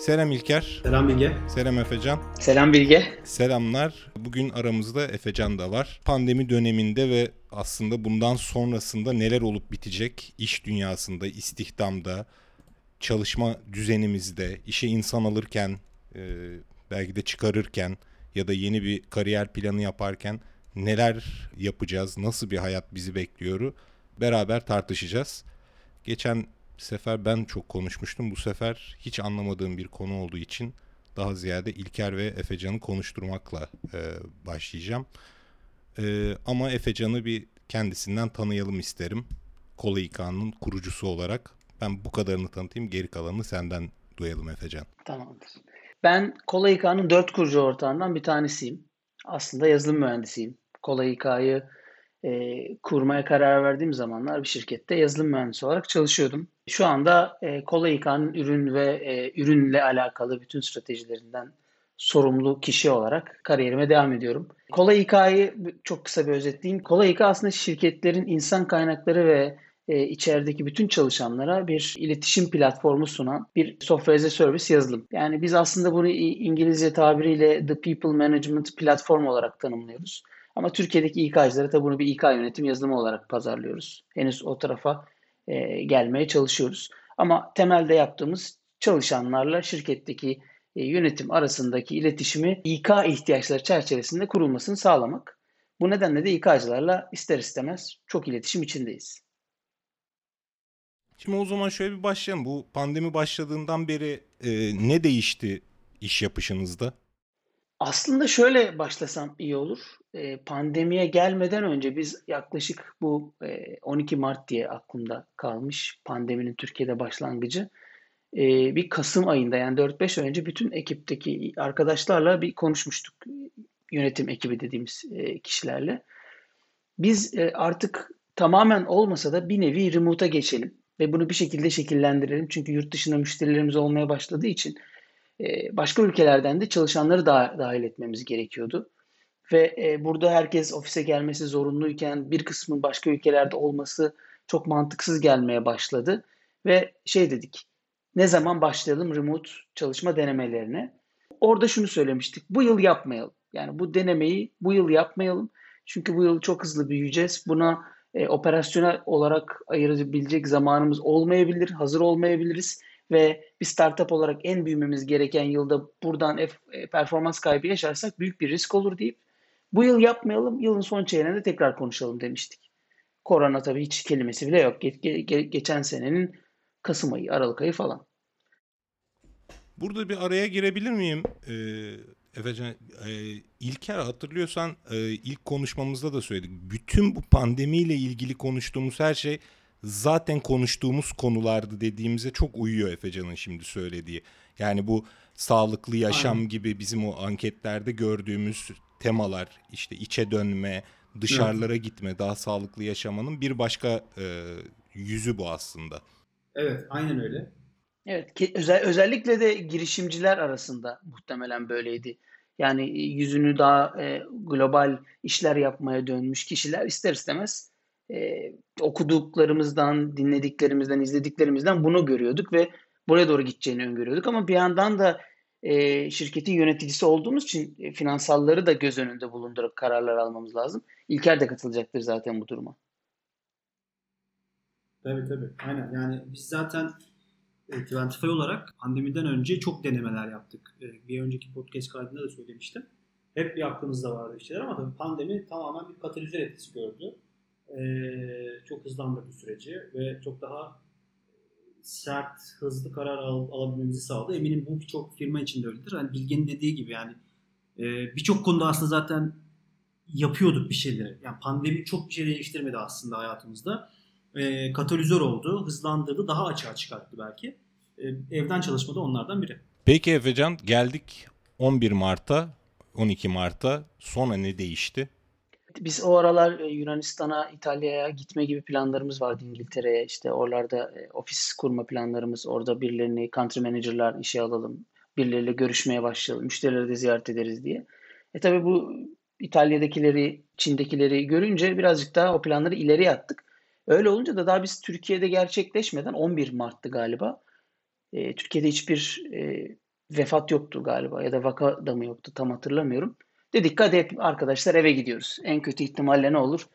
Selam İlker. Selam Bilge. Selam Efecan. Selam Bilge. Selamlar. Bugün aramızda Efecan da var. Pandemi döneminde ve aslında bundan sonrasında neler olup bitecek iş dünyasında, istihdamda, çalışma düzenimizde, işe insan alırken, e, belki de çıkarırken ya da yeni bir kariyer planı yaparken neler yapacağız, nasıl bir hayat bizi bekliyoru beraber tartışacağız. Geçen sefer ben çok konuşmuştum. Bu sefer hiç anlamadığım bir konu olduğu için daha ziyade İlker ve Efecan'ı konuşturmakla e, başlayacağım. E, ama Efecan'ı bir kendisinden tanıyalım isterim. Kola kurucusu olarak. Ben bu kadarını tanıtayım. Geri kalanını senden duyalım Efecan. Tamamdır. Ben Kola dört kurucu ortağından bir tanesiyim. Aslında yazılım mühendisiyim. Kola e, kurmaya karar verdiğim zamanlar bir şirkette yazılım mühendisi olarak çalışıyordum. Şu anda e, Kola ürün ve e, ürünle alakalı bütün stratejilerinden sorumlu kişi olarak kariyerime devam ediyorum. Kola İK'yı çok kısa bir özetleyeyim. Kola İK aslında şirketlerin insan kaynakları ve e, içerideki bütün çalışanlara bir iletişim platformu sunan bir software as a service yazılım. Yani biz aslında bunu İngilizce tabiriyle The People Management Platform olarak tanımlıyoruz. Ama Türkiye'deki İK'cılara tabii bunu bir İK yönetim yazılımı olarak pazarlıyoruz. Henüz o tarafa e, gelmeye çalışıyoruz. Ama temelde yaptığımız çalışanlarla şirketteki e, yönetim arasındaki iletişimi İK ihtiyaçları çerçevesinde kurulmasını sağlamak. Bu nedenle de İK'cılarla ister istemez çok iletişim içindeyiz. Şimdi o zaman şöyle bir başlayalım. Bu pandemi başladığından beri e, ne değişti iş yapışınızda? Aslında şöyle başlasam iyi olur. E, pandemiye gelmeden önce biz yaklaşık bu e, 12 Mart diye aklımda kalmış pandeminin Türkiye'de başlangıcı. E, bir Kasım ayında yani 4-5 ay önce bütün ekipteki arkadaşlarla bir konuşmuştuk. Yönetim ekibi dediğimiz e, kişilerle. Biz e, artık tamamen olmasa da bir nevi remote'a geçelim ve bunu bir şekilde şekillendirelim. Çünkü yurt dışında müşterilerimiz olmaya başladığı için başka ülkelerden de çalışanları da dahil etmemiz gerekiyordu. Ve e, burada herkes ofise gelmesi zorunluyken bir kısmın başka ülkelerde olması çok mantıksız gelmeye başladı. Ve şey dedik, ne zaman başlayalım remote çalışma denemelerine? Orada şunu söylemiştik, bu yıl yapmayalım. Yani bu denemeyi bu yıl yapmayalım. Çünkü bu yıl çok hızlı büyüyeceğiz. Buna e, operasyonel olarak ayırabilecek zamanımız olmayabilir, hazır olmayabiliriz ve bir startup olarak en büyümemiz gereken yılda buradan e, performans kaybı yaşarsak büyük bir risk olur deyip bu yıl yapmayalım, yılın son çeyreğinde tekrar konuşalım demiştik. Korona tabii hiç kelimesi bile yok. Ge- ge- geçen senenin Kasım ayı, Aralık ayı falan. Burada bir araya girebilir miyim? Ee, Efecan, e, İlker hatırlıyorsan e, ilk konuşmamızda da söyledik. Bütün bu pandemiyle ilgili konuştuğumuz her şey zaten konuştuğumuz konulardı dediğimize çok uyuyor Efecan'ın şimdi söylediği. Yani bu sağlıklı yaşam Aynen. gibi bizim o anketlerde gördüğümüz temalar işte içe dönme, dışarılara evet. gitme, daha sağlıklı yaşamanın bir başka e, yüzü bu aslında. Evet, aynen öyle. Evet, ki özel, özellikle de girişimciler arasında muhtemelen böyleydi. Yani yüzünü daha e, global işler yapmaya dönmüş kişiler ister istemez e, okuduklarımızdan, dinlediklerimizden, izlediklerimizden bunu görüyorduk ve buraya doğru gideceğini öngörüyorduk. Ama bir yandan da e, şirketin yöneticisi olduğumuz için e, finansalları da göz önünde bulundurup kararlar almamız lazım. İlker de katılacaktır zaten bu duruma. Tabii tabii. Aynen. Yani biz zaten Twentify olarak pandemiden önce çok denemeler yaptık. E, bir önceki podcast kaydında da söylemiştim. Hep bir aklımızda vardı bir ama tabii pandemi tamamen bir katalizör etkisi gördü. Ee, çok hızlandırdı süreci ve çok daha sert, hızlı karar al, alabilmemizi sağladı. Eminim bu birçok firma için de öyledir. Hani Bilge'nin dediği gibi yani e, birçok konuda aslında zaten yapıyorduk bir şeyleri. Yani pandemi çok bir şey değiştirmedi aslında hayatımızda. E, katalizör oldu, hızlandırdı, daha açığa çıkarttı belki. E, evden çalışma da onlardan biri. Peki Efecan geldik 11 Mart'a, 12 Mart'a sonra ne değişti? Biz o aralar e, Yunanistan'a, İtalya'ya gitme gibi planlarımız vardı İngiltere'ye. İşte oralarda e, ofis kurma planlarımız, orada birilerini country manager'lar işe alalım, birileriyle görüşmeye başlayalım, müşterileri de ziyaret ederiz diye. E tabi bu İtalya'dakileri, Çin'dekileri görünce birazcık daha o planları ileri attık. Öyle olunca da daha biz Türkiye'de gerçekleşmeden 11 Mart'tı galiba. E, Türkiye'de hiçbir e, vefat yoktu galiba ya da vaka da mı yoktu tam hatırlamıyorum. Dedik hadi hep arkadaşlar eve gidiyoruz. En kötü ihtimalle ne olur?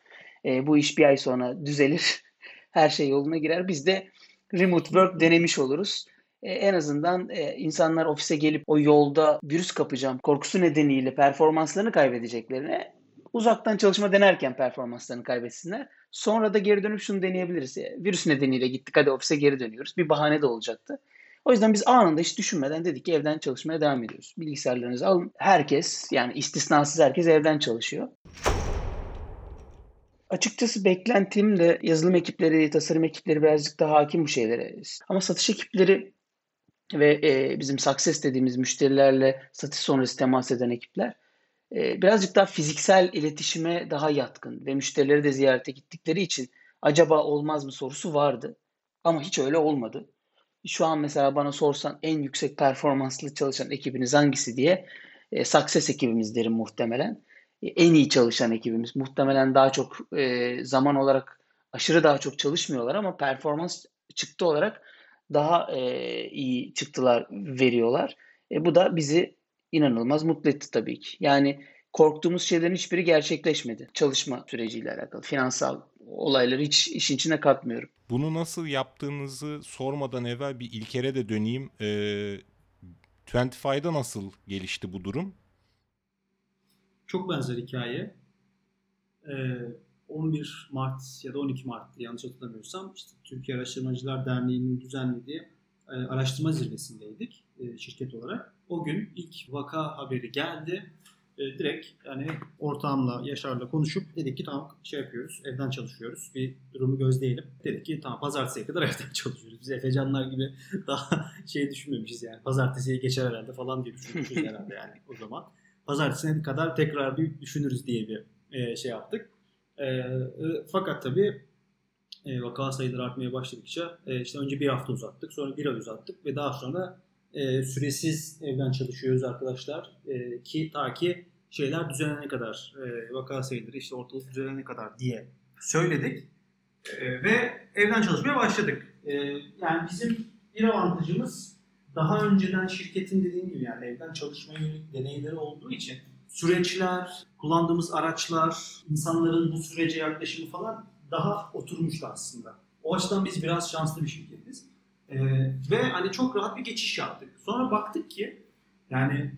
E, bu iş bir ay sonra düzelir. Her şey yoluna girer. Biz de remote work denemiş oluruz. E, en azından e, insanlar ofise gelip o yolda virüs kapacağım korkusu nedeniyle performanslarını kaybedeceklerine uzaktan çalışma denerken performanslarını kaybetsinler. Sonra da geri dönüp şunu deneyebiliriz. E, virüs nedeniyle gittik hadi ofise geri dönüyoruz. Bir bahane de olacaktı. O yüzden biz anında hiç düşünmeden dedik ki evden çalışmaya devam ediyoruz. Bilgisayarlarınızı alın. Herkes yani istisnasız herkes evden çalışıyor. Açıkçası beklentim de yazılım ekipleri, tasarım ekipleri birazcık daha hakim bu şeylere. Ama satış ekipleri ve e, bizim success dediğimiz müşterilerle satış sonrası temas eden ekipler e, birazcık daha fiziksel iletişime daha yatkın ve müşterileri de ziyarete gittikleri için acaba olmaz mı sorusu vardı. Ama hiç öyle olmadı. Şu an mesela bana sorsan en yüksek performanslı çalışan ekibiniz hangisi diye e, Success ekibimiz derim muhtemelen. E, en iyi çalışan ekibimiz. Muhtemelen daha çok e, zaman olarak aşırı daha çok çalışmıyorlar ama performans çıktı olarak daha e, iyi çıktılar veriyorlar. E, bu da bizi inanılmaz mutlu etti tabii ki. Yani korktuğumuz şeylerin hiçbiri gerçekleşmedi. Çalışma süreciyle alakalı. Finansal olayları hiç işin içine katmıyorum. Bunu nasıl yaptığınızı sormadan evvel bir İlker'e de döneyim. E, 25'da nasıl gelişti bu durum? Çok benzer hikaye. Ee, 11 Mart ya da 12 Mart yanlış hatırlamıyorsam işte Türkiye Araştırmacılar Derneği'nin düzenlediği e, araştırma zirvesindeydik e, şirket olarak. O gün ilk vaka haberi geldi. E, direkt yani ortağımla, Yaşar'la konuşup dedik ki tamam şey yapıyoruz, evden çalışıyoruz. Bir durumu gözleyelim. Dedik ki tamam pazartesiye kadar evden çalışıyoruz. Biz Efecanlar gibi daha şey düşünmemişiz yani. Pazartesiye geçer herhalde falan diye düşünmüşüz herhalde yani o zaman. Pazartesine kadar tekrar bir düşünürüz diye bir e, şey yaptık. E, e, fakat tabii e, vaka sayıları artmaya başladıkça e, işte önce bir hafta uzattık, sonra bir ay uzattık ve daha sonra e, süresiz evden çalışıyoruz arkadaşlar e, ki ta ki şeyler düzenene kadar e, vaka sayıları işte ortalık düzenene kadar diye söyledik e, ve evden çalışmaya başladık. E, yani bizim bir avantajımız daha önceden şirketin dediğim gibi yani evden çalışmaya yönelik deneyleri olduğu için süreçler, kullandığımız araçlar, insanların bu sürece yaklaşımı falan daha oturmuştu aslında. O açıdan biz biraz şanslı bir şirketiz. Ee, ve hani çok rahat bir geçiş yaptık. Sonra baktık ki yani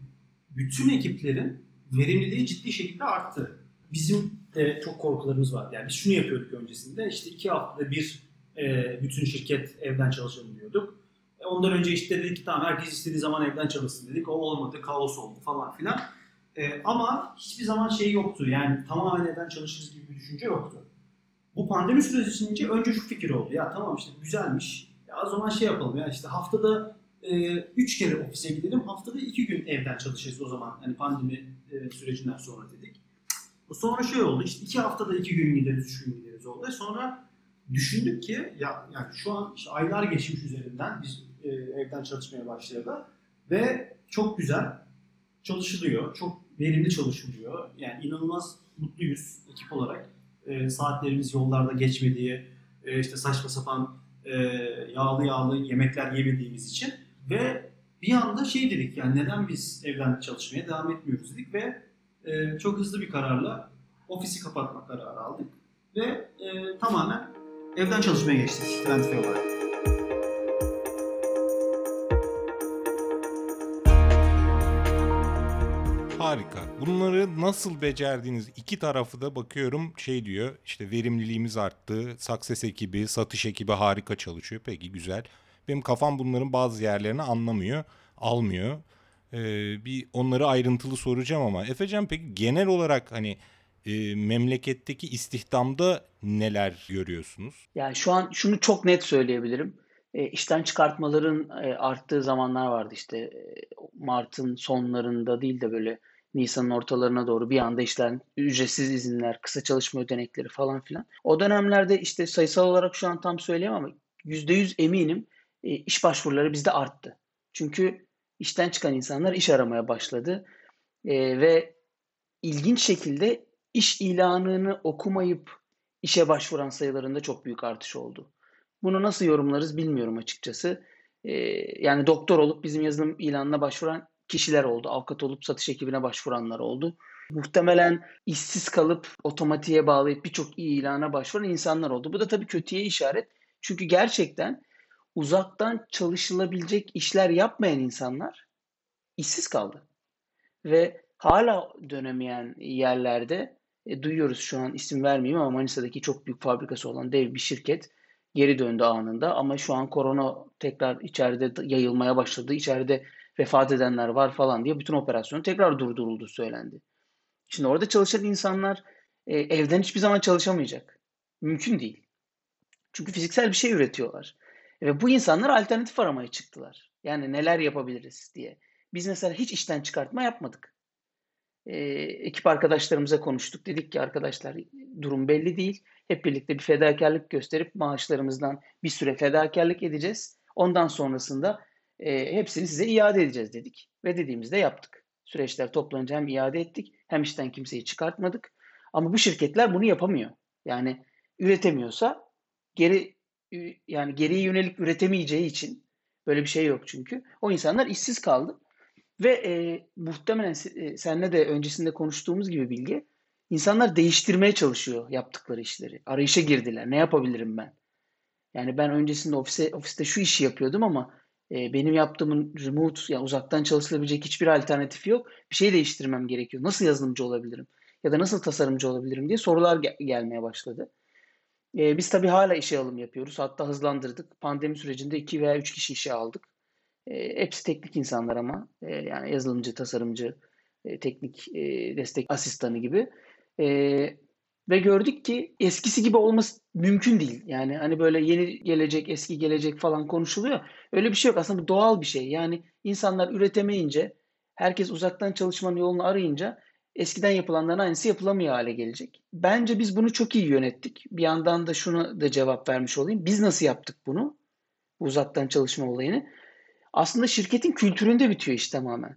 bütün ekiplerin verimliliği ciddi şekilde arttı. Bizim de çok korkularımız var. Yani biz şunu yapıyorduk öncesinde. İşte iki haftada bir e, bütün şirket evden çalışalım diyorduk. E, ondan önce işte dedik ki tamam herkes istediği zaman evden çalışsın dedik. O olmadı, kaos oldu falan filan. E, ama hiçbir zaman şey yoktu. Yani tamamen evden çalışırız gibi bir düşünce yoktu. Bu pandemi sürecince önce şu fikir oldu. Ya tamam işte güzelmiş. O zaman şey yapalım ya işte haftada e, üç kere ofise gidelim. Haftada iki gün evden çalışırız o zaman. Hani pandemi e, sürecinden sonra dedik. Sonra şey oldu işte iki haftada iki gün gideriz, üç gün gideriz oldu. Sonra düşündük ki ya yani şu an işte aylar geçmiş üzerinden biz e, evden çalışmaya başladı ve çok güzel çalışılıyor. Çok verimli çalışılıyor. Yani inanılmaz mutluyuz ekip olarak. E, saatlerimiz yollarda geçmediği, e, işte saçma sapan e, yağlı yağlı yemekler yemediğimiz için ve bir anda şey dedik yani neden biz evden çalışmaya devam etmiyoruz dedik ve e, çok hızlı bir kararla ofisi kapatma kararı aldık ve e, tamamen evden çalışmaya geçtik Trendyol olarak. Harika. Bunları nasıl becerdiğiniz iki tarafı da bakıyorum şey diyor işte verimliliğimiz arttı. Success ekibi, satış ekibi harika çalışıyor. Peki güzel. Benim kafam bunların bazı yerlerini anlamıyor, almıyor. Ee, bir onları ayrıntılı soracağım ama Efecan peki genel olarak hani e, memleketteki istihdamda neler görüyorsunuz? Yani şu an şunu çok net söyleyebilirim. E, işten çıkartmaların e, arttığı zamanlar vardı işte e, Mart'ın sonlarında değil de böyle Nisan'ın ortalarına doğru bir anda işten ücretsiz izinler, kısa çalışma ödenekleri falan filan. O dönemlerde işte sayısal olarak şu an tam söyleyemem ama %100 eminim e, iş başvuruları bizde arttı. Çünkü işten çıkan insanlar iş aramaya başladı e, ve ilginç şekilde iş ilanını okumayıp işe başvuran sayılarında çok büyük artış oldu. Bunu nasıl yorumlarız bilmiyorum açıkçası. e, yani doktor olup bizim yazılım ilanına başvuran kişiler oldu. Avukat olup satış ekibine başvuranlar oldu. Muhtemelen işsiz kalıp otomatiğe bağlayıp birçok ilana başvuran insanlar oldu. Bu da tabii kötüye işaret. Çünkü gerçekten uzaktan çalışılabilecek işler yapmayan insanlar işsiz kaldı. Ve hala dönemeyen yerlerde e, duyuyoruz şu an isim vermeyeyim ama Manisa'daki çok büyük fabrikası olan dev bir şirket geri döndü anında ama şu an korona tekrar içeride yayılmaya başladı. İçeride vefat edenler var falan diye bütün operasyon tekrar durduruldu söylendi. Şimdi orada çalışan insanlar e, evden hiçbir zaman çalışamayacak. Mümkün değil. Çünkü fiziksel bir şey üretiyorlar. Ve bu insanlar alternatif aramaya çıktılar. Yani neler yapabiliriz diye. Biz mesela hiç işten çıkartma yapmadık. Ee, ekip arkadaşlarımıza konuştuk. Dedik ki arkadaşlar durum belli değil. Hep birlikte bir fedakarlık gösterip maaşlarımızdan bir süre fedakarlık edeceğiz. Ondan sonrasında e, hepsini size iade edeceğiz dedik. Ve dediğimizde yaptık. Süreçler toplanınca hem iade ettik hem işten kimseyi çıkartmadık. Ama bu şirketler bunu yapamıyor. Yani üretemiyorsa geri yani geriye yönelik üretemeyeceği için böyle bir şey yok çünkü. O insanlar işsiz kaldı. Ve e, muhtemelen e, seninle de öncesinde konuştuğumuz gibi bilgi insanlar değiştirmeye çalışıyor yaptıkları işleri. Arayışa girdiler. Ne yapabilirim ben? Yani ben öncesinde ofise ofiste şu işi yapıyordum ama e, benim yaptığımın remote yani uzaktan çalışılabilecek hiçbir alternatifi yok. Bir şey değiştirmem gerekiyor. Nasıl yazılımcı olabilirim? Ya da nasıl tasarımcı olabilirim diye sorular gel- gelmeye başladı. E, biz tabii hala işe alım yapıyoruz. Hatta hızlandırdık. Pandemi sürecinde 2 veya 3 kişi işe aldık. E, hepsi teknik insanlar ama e, yani yazılımcı, tasarımcı, e, teknik e, destek asistanı gibi. E, ve gördük ki eskisi gibi olması mümkün değil. Yani hani böyle yeni gelecek, eski gelecek falan konuşuluyor. Öyle bir şey yok. Aslında bu doğal bir şey. Yani insanlar üretemeyince, herkes uzaktan çalışmanın yolunu arayınca eskiden yapılanların aynısı yapılamıyor hale gelecek. Bence biz bunu çok iyi yönettik. Bir yandan da şunu da cevap vermiş olayım. Biz nasıl yaptık bunu? Uzaktan çalışma olayını. Aslında şirketin kültüründe bitiyor iş tamamen.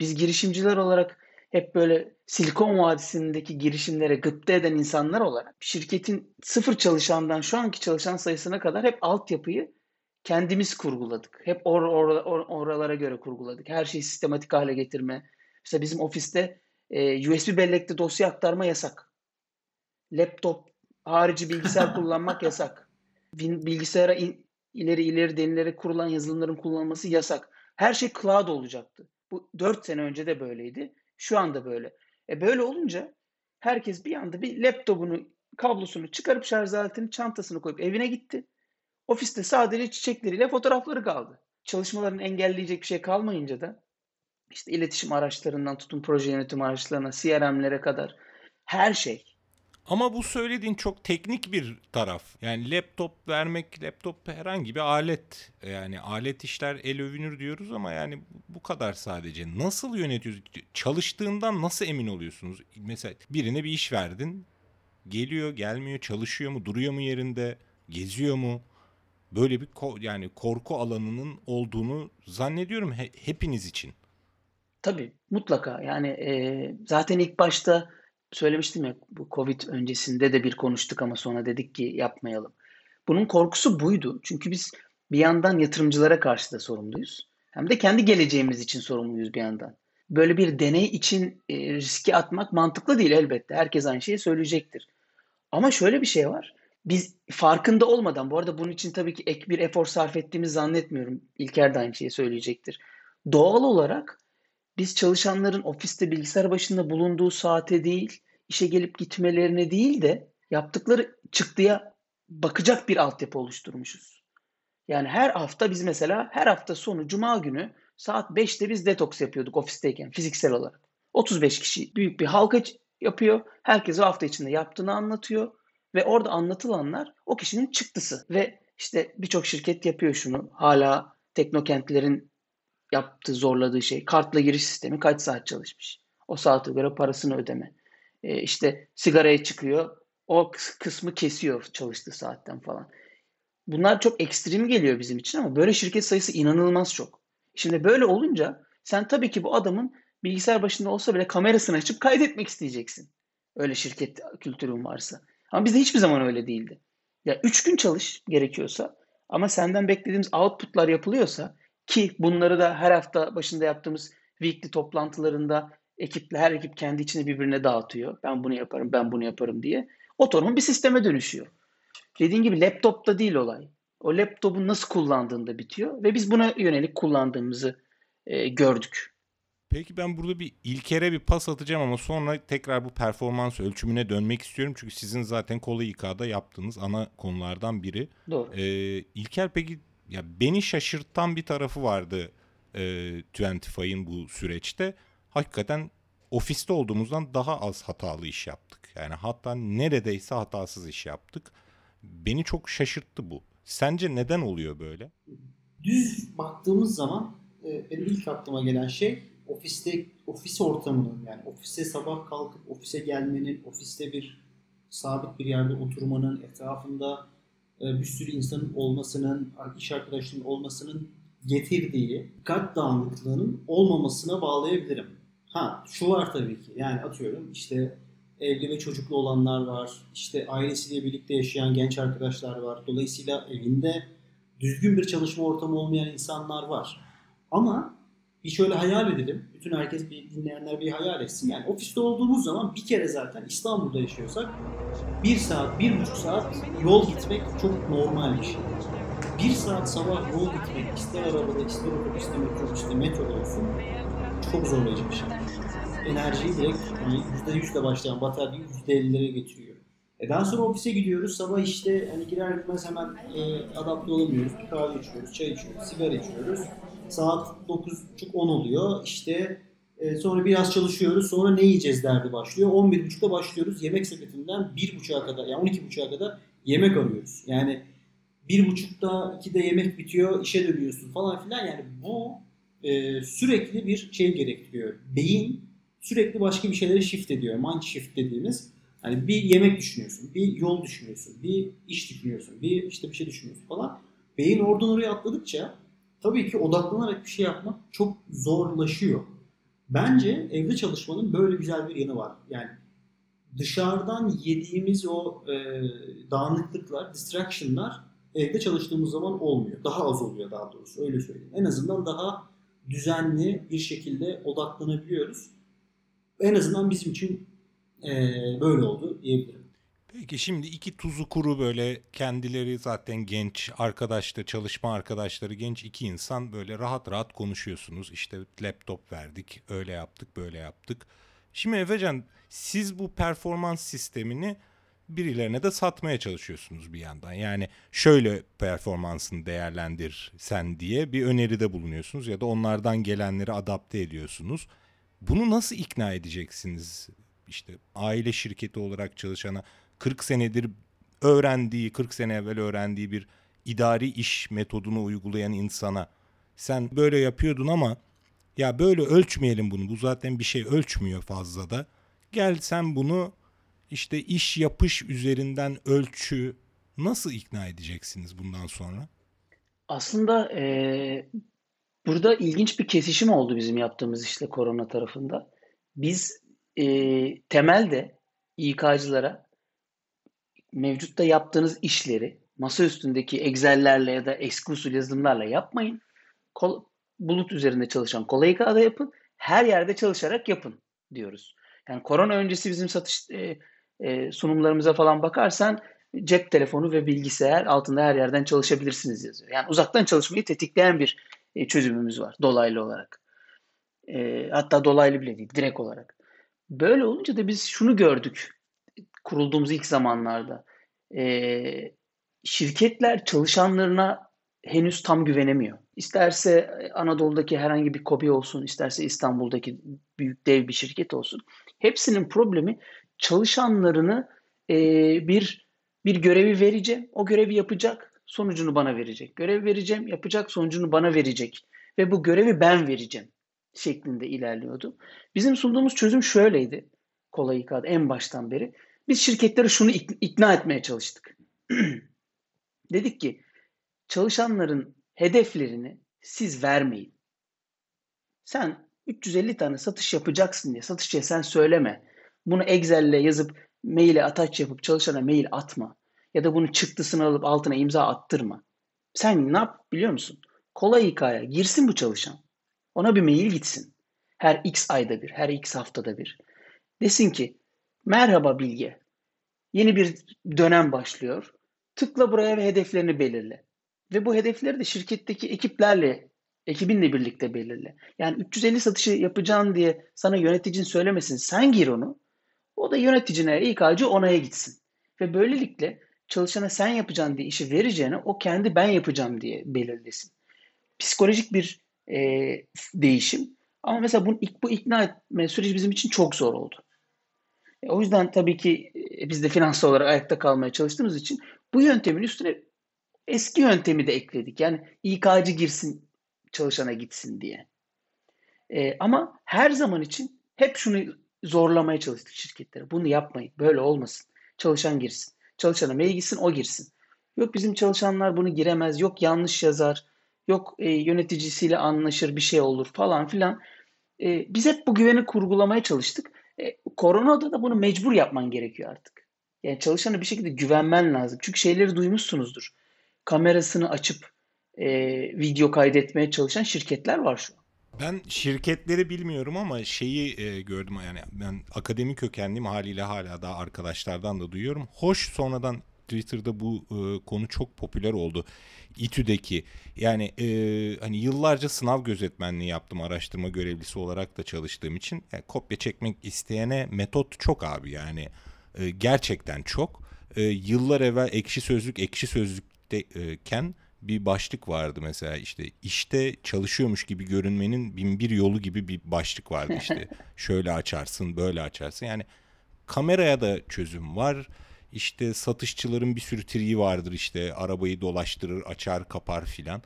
Biz girişimciler olarak hep böyle Silikon Vadisi'ndeki girişimlere gıpta eden insanlar olarak şirketin sıfır çalışandan şu anki çalışan sayısına kadar hep altyapıyı kendimiz kurguladık. Hep or, or, or, oralara göre kurguladık. Her şeyi sistematik hale getirme. Mesela bizim ofiste e, USB bellekte dosya aktarma yasak. Laptop harici bilgisayar kullanmak yasak. Bilgisayara in, ileri ileri denilere kurulan yazılımların kullanılması yasak. Her şey cloud olacaktı. Bu 4 sene önce de böyleydi. Şu anda böyle. E böyle olunca herkes bir anda bir laptopunu, kablosunu çıkarıp şarj aletini çantasını koyup evine gitti. Ofiste sadece çiçekleriyle fotoğrafları kaldı. Çalışmalarını engelleyecek bir şey kalmayınca da işte iletişim araçlarından tutun proje yönetim araçlarına, CRM'lere kadar her şey ama bu söylediğin çok teknik bir taraf. Yani laptop vermek, laptop herhangi bir alet. Yani alet işler el övünür diyoruz ama yani bu kadar sadece. Nasıl yönetiyorsunuz? Çalıştığından nasıl emin oluyorsunuz? Mesela birine bir iş verdin. Geliyor, gelmiyor, çalışıyor mu, duruyor mu yerinde, geziyor mu? Böyle bir ko- yani korku alanının olduğunu zannediyorum he- hepiniz için. Tabii mutlaka yani e, zaten ilk başta söylemiştim ya bu Covid öncesinde de bir konuştuk ama sonra dedik ki yapmayalım. Bunun korkusu buydu. Çünkü biz bir yandan yatırımcılara karşı da sorumluyuz. Hem de kendi geleceğimiz için sorumluyuz bir yandan. Böyle bir deney için e, riski atmak mantıklı değil elbette. Herkes aynı şeyi söyleyecektir. Ama şöyle bir şey var. Biz farkında olmadan, bu arada bunun için tabii ki ek bir efor sarf ettiğimizi zannetmiyorum. İlker de aynı şeyi söyleyecektir. Doğal olarak biz çalışanların ofiste bilgisayar başında bulunduğu saate değil, işe gelip gitmelerine değil de yaptıkları çıktıya bakacak bir altyapı oluşturmuşuz. Yani her hafta biz mesela her hafta sonu cuma günü saat 5'te biz detoks yapıyorduk ofisteyken fiziksel olarak. 35 kişi büyük bir halka yapıyor. Herkes o hafta içinde yaptığını anlatıyor ve orada anlatılanlar o kişinin çıktısı ve işte birçok şirket yapıyor şunu. Hala teknokentlerin yaptığı, zorladığı şey kartla giriş sistemi kaç saat çalışmış. O saate göre parasını ödeme. E, işte sigaraya çıkıyor. O kısmı kesiyor çalıştığı saatten falan. Bunlar çok ekstrem geliyor bizim için ama böyle şirket sayısı inanılmaz çok. Şimdi böyle olunca sen tabii ki bu adamın bilgisayar başında olsa bile kamerasını açıp kaydetmek isteyeceksin. Öyle şirket kültürün varsa. Ama bizde hiçbir zaman öyle değildi. Ya üç gün çalış gerekiyorsa Ama senden beklediğimiz outputlar yapılıyorsa ki bunları da her hafta başında yaptığımız weekly toplantılarında ekiple her ekip kendi içini birbirine dağıtıyor. Ben bunu yaparım, ben bunu yaparım diye. Otonom bir sisteme dönüşüyor. Dediğin gibi laptopta değil olay. O laptopu nasıl kullandığında bitiyor ve biz buna yönelik kullandığımızı e, gördük. Peki ben burada bir ilkere bir pas atacağım ama sonra tekrar bu performans ölçümüne dönmek istiyorum. Çünkü sizin zaten kola İK'da yaptığınız ana konulardan biri. Doğru. Ee, İlker peki ya beni şaşırtan bir tarafı vardı e, Twentify'ın bu süreçte. Hakikaten ofiste olduğumuzdan daha az hatalı iş yaptık. Yani hatta neredeyse hatasız iş yaptık. Beni çok şaşırttı bu. Sence neden oluyor böyle? Düz baktığımız zaman e, benim ilk aklıma gelen şey ofiste ofis ortamının yani ofise sabah kalkıp ofise gelmenin, ofiste bir sabit bir yerde oturmanın, etrafında bir sürü insanın olmasının, iş arkadaşlarının olmasının getirdiği dikkat dağınıklığının olmamasına bağlayabilirim. Ha şu var tabii ki yani atıyorum işte evli ve çocuklu olanlar var. İşte ailesiyle birlikte yaşayan genç arkadaşlar var. Dolayısıyla evinde düzgün bir çalışma ortamı olmayan insanlar var. Ama bir şöyle hayal edelim. Bütün herkes bir dinleyenler bir hayal etsin. Yani ofiste olduğumuz zaman bir kere zaten İstanbul'da yaşıyorsak bir saat, bir buçuk saat yol gitmek çok normal bir şey. Bir saat sabah yol gitmek ister arabada, ister otobüste, metrobüste, metroda olsun çok zorlayıcı bir şey enerjiyi direkt hani %100 başlayan bataryayı %50'lere getiriyor. E daha sonra ofise gidiyoruz. Sabah işte hani girer gitmez hemen e, adapte olamıyoruz. Kahve içiyoruz, çay içiyoruz, sigara içiyoruz. Saat 9.30-10 oluyor. İşte e, sonra biraz çalışıyoruz. Sonra ne yiyeceğiz derdi başlıyor. 11.30'da başlıyoruz. Yemek sepetinden 1.30'a kadar yani 12.30'a kadar yemek arıyoruz. Yani 1.30'da 2'de yemek bitiyor, işe dönüyorsun falan filan. Yani bu e, sürekli bir şey gerektiriyor. Beyin sürekli başka bir şeylere shift ediyor. Mind shift dediğimiz. Hani bir yemek düşünüyorsun, bir yol düşünüyorsun, bir iş düşünüyorsun, bir işte bir şey düşünüyorsun falan. Beyin oradan oraya atladıkça tabii ki odaklanarak bir şey yapmak çok zorlaşıyor. Bence evde çalışmanın böyle güzel bir yanı var. Yani dışarıdan yediğimiz o e, dağınıklıklar, distraction'lar evde çalıştığımız zaman olmuyor. Daha az oluyor daha doğrusu öyle söyleyeyim. En azından daha düzenli bir şekilde odaklanabiliyoruz en azından bizim için e, böyle oldu diyebilirim. Peki şimdi iki tuzu kuru böyle kendileri zaten genç arkadaşlar, çalışma arkadaşları genç iki insan böyle rahat rahat konuşuyorsunuz. İşte laptop verdik, öyle yaptık, böyle yaptık. Şimdi Efecan siz bu performans sistemini birilerine de satmaya çalışıyorsunuz bir yandan. Yani şöyle performansını değerlendir sen diye bir öneride bulunuyorsunuz ya da onlardan gelenleri adapte ediyorsunuz. Bunu nasıl ikna edeceksiniz? İşte aile şirketi olarak çalışana 40 senedir öğrendiği, 40 sene evvel öğrendiği bir idari iş metodunu uygulayan insana sen böyle yapıyordun ama ya böyle ölçmeyelim bunu. Bu zaten bir şey ölçmüyor fazla da. Gel sen bunu işte iş yapış üzerinden ölçü nasıl ikna edeceksiniz bundan sonra? Aslında e, Burada ilginç bir kesişim oldu bizim yaptığımız işte korona tarafında. Biz e, temelde İK'cılara mevcutta yaptığınız işleri masa üstündeki Excel'lerle ya da eski usul yazılımlarla yapmayın. Kol, bulut üzerinde çalışan kolay İK'da yapın. Her yerde çalışarak yapın diyoruz. Yani korona öncesi bizim satış e, e, sunumlarımıza falan bakarsan cep telefonu ve bilgisayar altında her yerden çalışabilirsiniz yazıyor. Yani uzaktan çalışmayı tetikleyen bir e, çözümümüz var dolaylı olarak. E, hatta dolaylı bile değil, direkt olarak. Böyle olunca da biz şunu gördük kurulduğumuz ilk zamanlarda. E, şirketler çalışanlarına henüz tam güvenemiyor. İsterse Anadolu'daki herhangi bir kobi olsun, isterse İstanbul'daki büyük dev bir şirket olsun. Hepsinin problemi çalışanlarını e, bir bir görevi vereceğim, o görevi yapacak sonucunu bana verecek. Görev vereceğim, yapacak sonucunu bana verecek. Ve bu görevi ben vereceğim şeklinde ilerliyordu. Bizim sunduğumuz çözüm şöyleydi. Kolay en baştan beri. Biz şirketleri şunu ikna etmeye çalıştık. Dedik ki çalışanların hedeflerini siz vermeyin. Sen 350 tane satış yapacaksın diye satışçıya sen söyleme. Bunu Excel'le yazıp maile ataç yapıp çalışana mail atma ya da bunun çıktısını alıp altına imza attırma. Sen ne yap biliyor musun? Kolay hikaye. Girsin bu çalışan. Ona bir mail gitsin. Her x ayda bir, her x haftada bir. Desin ki merhaba Bilge. Yeni bir dönem başlıyor. Tıkla buraya ve hedeflerini belirle. Ve bu hedefleri de şirketteki ekiplerle, ekibinle birlikte belirle. Yani 350 satışı yapacağın diye sana yöneticin söylemesin. Sen gir onu. O da yöneticine ilk acı onaya gitsin. Ve böylelikle çalışana sen yapacaksın diye işi vereceğine o kendi ben yapacağım diye belirlesin. Psikolojik bir e, değişim. Ama mesela bu, bu ikna etme süreci bizim için çok zor oldu. E, o yüzden tabii ki e, biz de finansal olarak ayakta kalmaya çalıştığımız için bu yöntemin üstüne eski yöntemi de ekledik. Yani İK'cı girsin çalışana gitsin diye. E, ama her zaman için hep şunu zorlamaya çalıştık şirketlere. Bunu yapmayın. Böyle olmasın. Çalışan girsin. Çalışana mail gitsin o girsin. Yok bizim çalışanlar bunu giremez. Yok yanlış yazar. Yok e, yöneticisiyle anlaşır bir şey olur falan filan. E, biz hep bu güveni kurgulamaya çalıştık. E, koronada da bunu mecbur yapman gerekiyor artık. Yani çalışana bir şekilde güvenmen lazım. Çünkü şeyleri duymuşsunuzdur. Kamerasını açıp e, video kaydetmeye çalışan şirketler var şu an. Ben şirketleri bilmiyorum ama şeyi e, gördüm yani ben akademik kökenliyim haliyle hala daha arkadaşlardan da duyuyorum. Hoş sonradan Twitter'da bu e, konu çok popüler oldu. İTÜ'deki yani e, hani yıllarca sınav gözetmenliği yaptım araştırma görevlisi olarak da çalıştığım için. Yani kopya çekmek isteyene metot çok abi yani. E, gerçekten çok. E, yıllar evvel ekşi sözlük ekşi sözlükteyken bir başlık vardı mesela işte işte çalışıyormuş gibi görünmenin bin bir yolu gibi bir başlık vardı işte. Şöyle açarsın böyle açarsın. Yani kameraya da çözüm var işte satışçıların bir sürü triği vardır işte arabayı dolaştırır açar kapar filan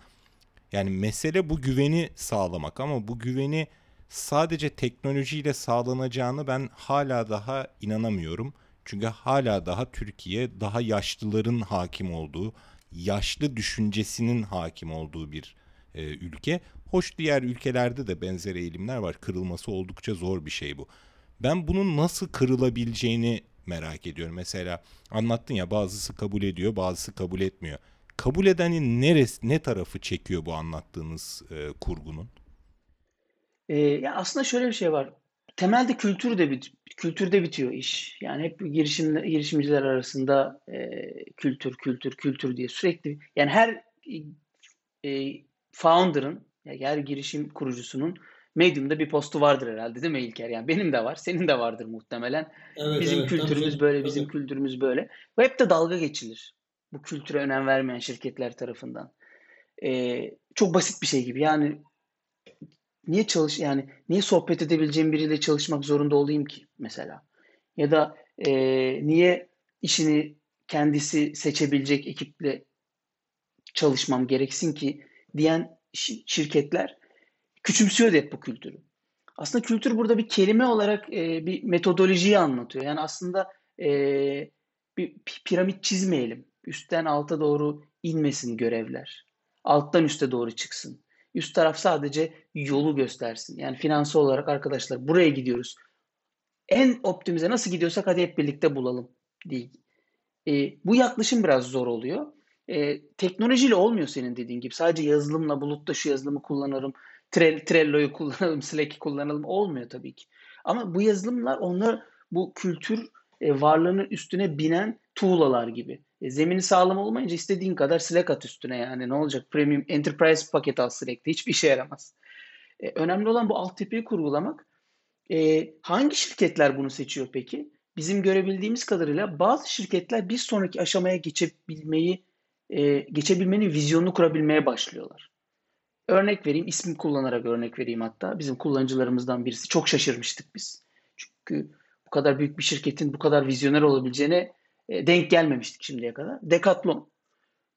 yani mesele bu güveni sağlamak ama bu güveni sadece teknolojiyle sağlanacağını ben hala daha inanamıyorum. Çünkü hala daha Türkiye daha yaşlıların hakim olduğu, yaşlı düşüncesinin hakim olduğu bir e, ülke. Hoş diğer ülkelerde de benzer eğilimler var. Kırılması oldukça zor bir şey bu. Ben bunun nasıl kırılabileceğini merak ediyorum. Mesela anlattın ya bazısı kabul ediyor, bazısı kabul etmiyor. Kabul edenin neresi, ne tarafı çekiyor bu anlattığınız e, kurgunun? E, ya aslında şöyle bir şey var. Temelde kültür de bit kültürde bitiyor iş. Yani hep girişim girişimciler arasında e, kültür, kültür, kültür diye sürekli yani her e, founder'ın yani her girişim kurucusunun Medium'da bir postu vardır herhalde değil mi İlker? Yani benim de var, senin de vardır muhtemelen. Evet, bizim evet, kültürümüz tabii, böyle, tabii. bizim kültürümüz böyle. Ve hep de dalga geçilir. Bu kültüre önem vermeyen şirketler tarafından. Ee, çok basit bir şey gibi. Yani niye çalış yani niye sohbet edebileceğim biriyle çalışmak zorunda olayım ki mesela? Ya da e, niye işini kendisi seçebilecek ekiple çalışmam gereksin ki diyen şirketler küçümsüyor hep bu kültürü. Aslında kültür burada bir kelime olarak e, bir metodolojiyi anlatıyor. Yani aslında e, bir piramit çizmeyelim. Üstten alta doğru inmesin görevler. Alttan üste doğru çıksın. Üst taraf sadece yolu göstersin. Yani finansal olarak arkadaşlar buraya gidiyoruz. En optimize nasıl gidiyorsak hadi hep birlikte bulalım değil. E, bu yaklaşım biraz zor oluyor. E, teknolojiyle olmuyor senin dediğin gibi. Sadece yazılımla bulutta şu yazılımı kullanırım. Trello'yu kullanalım, Slack'i kullanalım olmuyor tabii ki. Ama bu yazılımlar onlar bu kültür e, varlığının üstüne binen tuğlalar gibi. E, zemini sağlam olmayınca istediğin kadar Slack at üstüne yani ne olacak? Premium Enterprise paket al Slack'te hiçbir işe yaramaz. E, önemli olan bu altyapıyı kurgulamak. E, hangi şirketler bunu seçiyor peki? Bizim görebildiğimiz kadarıyla bazı şirketler bir sonraki aşamaya geçebilmeyi, e, geçebilmenin vizyonunu kurabilmeye başlıyorlar. Örnek vereyim, ismi kullanarak örnek vereyim hatta. Bizim kullanıcılarımızdan birisi. Çok şaşırmıştık biz. Çünkü bu kadar büyük bir şirketin bu kadar vizyoner olabileceğine e, denk gelmemiştik şimdiye kadar. Decathlon.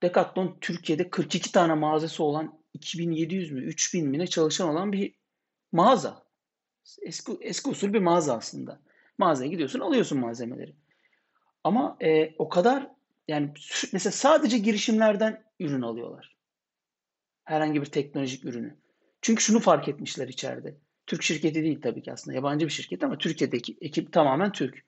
Decathlon Türkiye'de 42 tane mağazası olan 2700 mü 3000 mi çalışan olan bir mağaza. Eski, eski usul bir mağaza aslında. Mağazaya gidiyorsun alıyorsun malzemeleri. Ama e, o kadar yani mesela sadece girişimlerden ürün alıyorlar. Herhangi bir teknolojik ürünü. Çünkü şunu fark etmişler içeride. Türk şirketi değil tabii ki aslında. Yabancı bir şirket ama Türkiye'deki ekip tamamen Türk.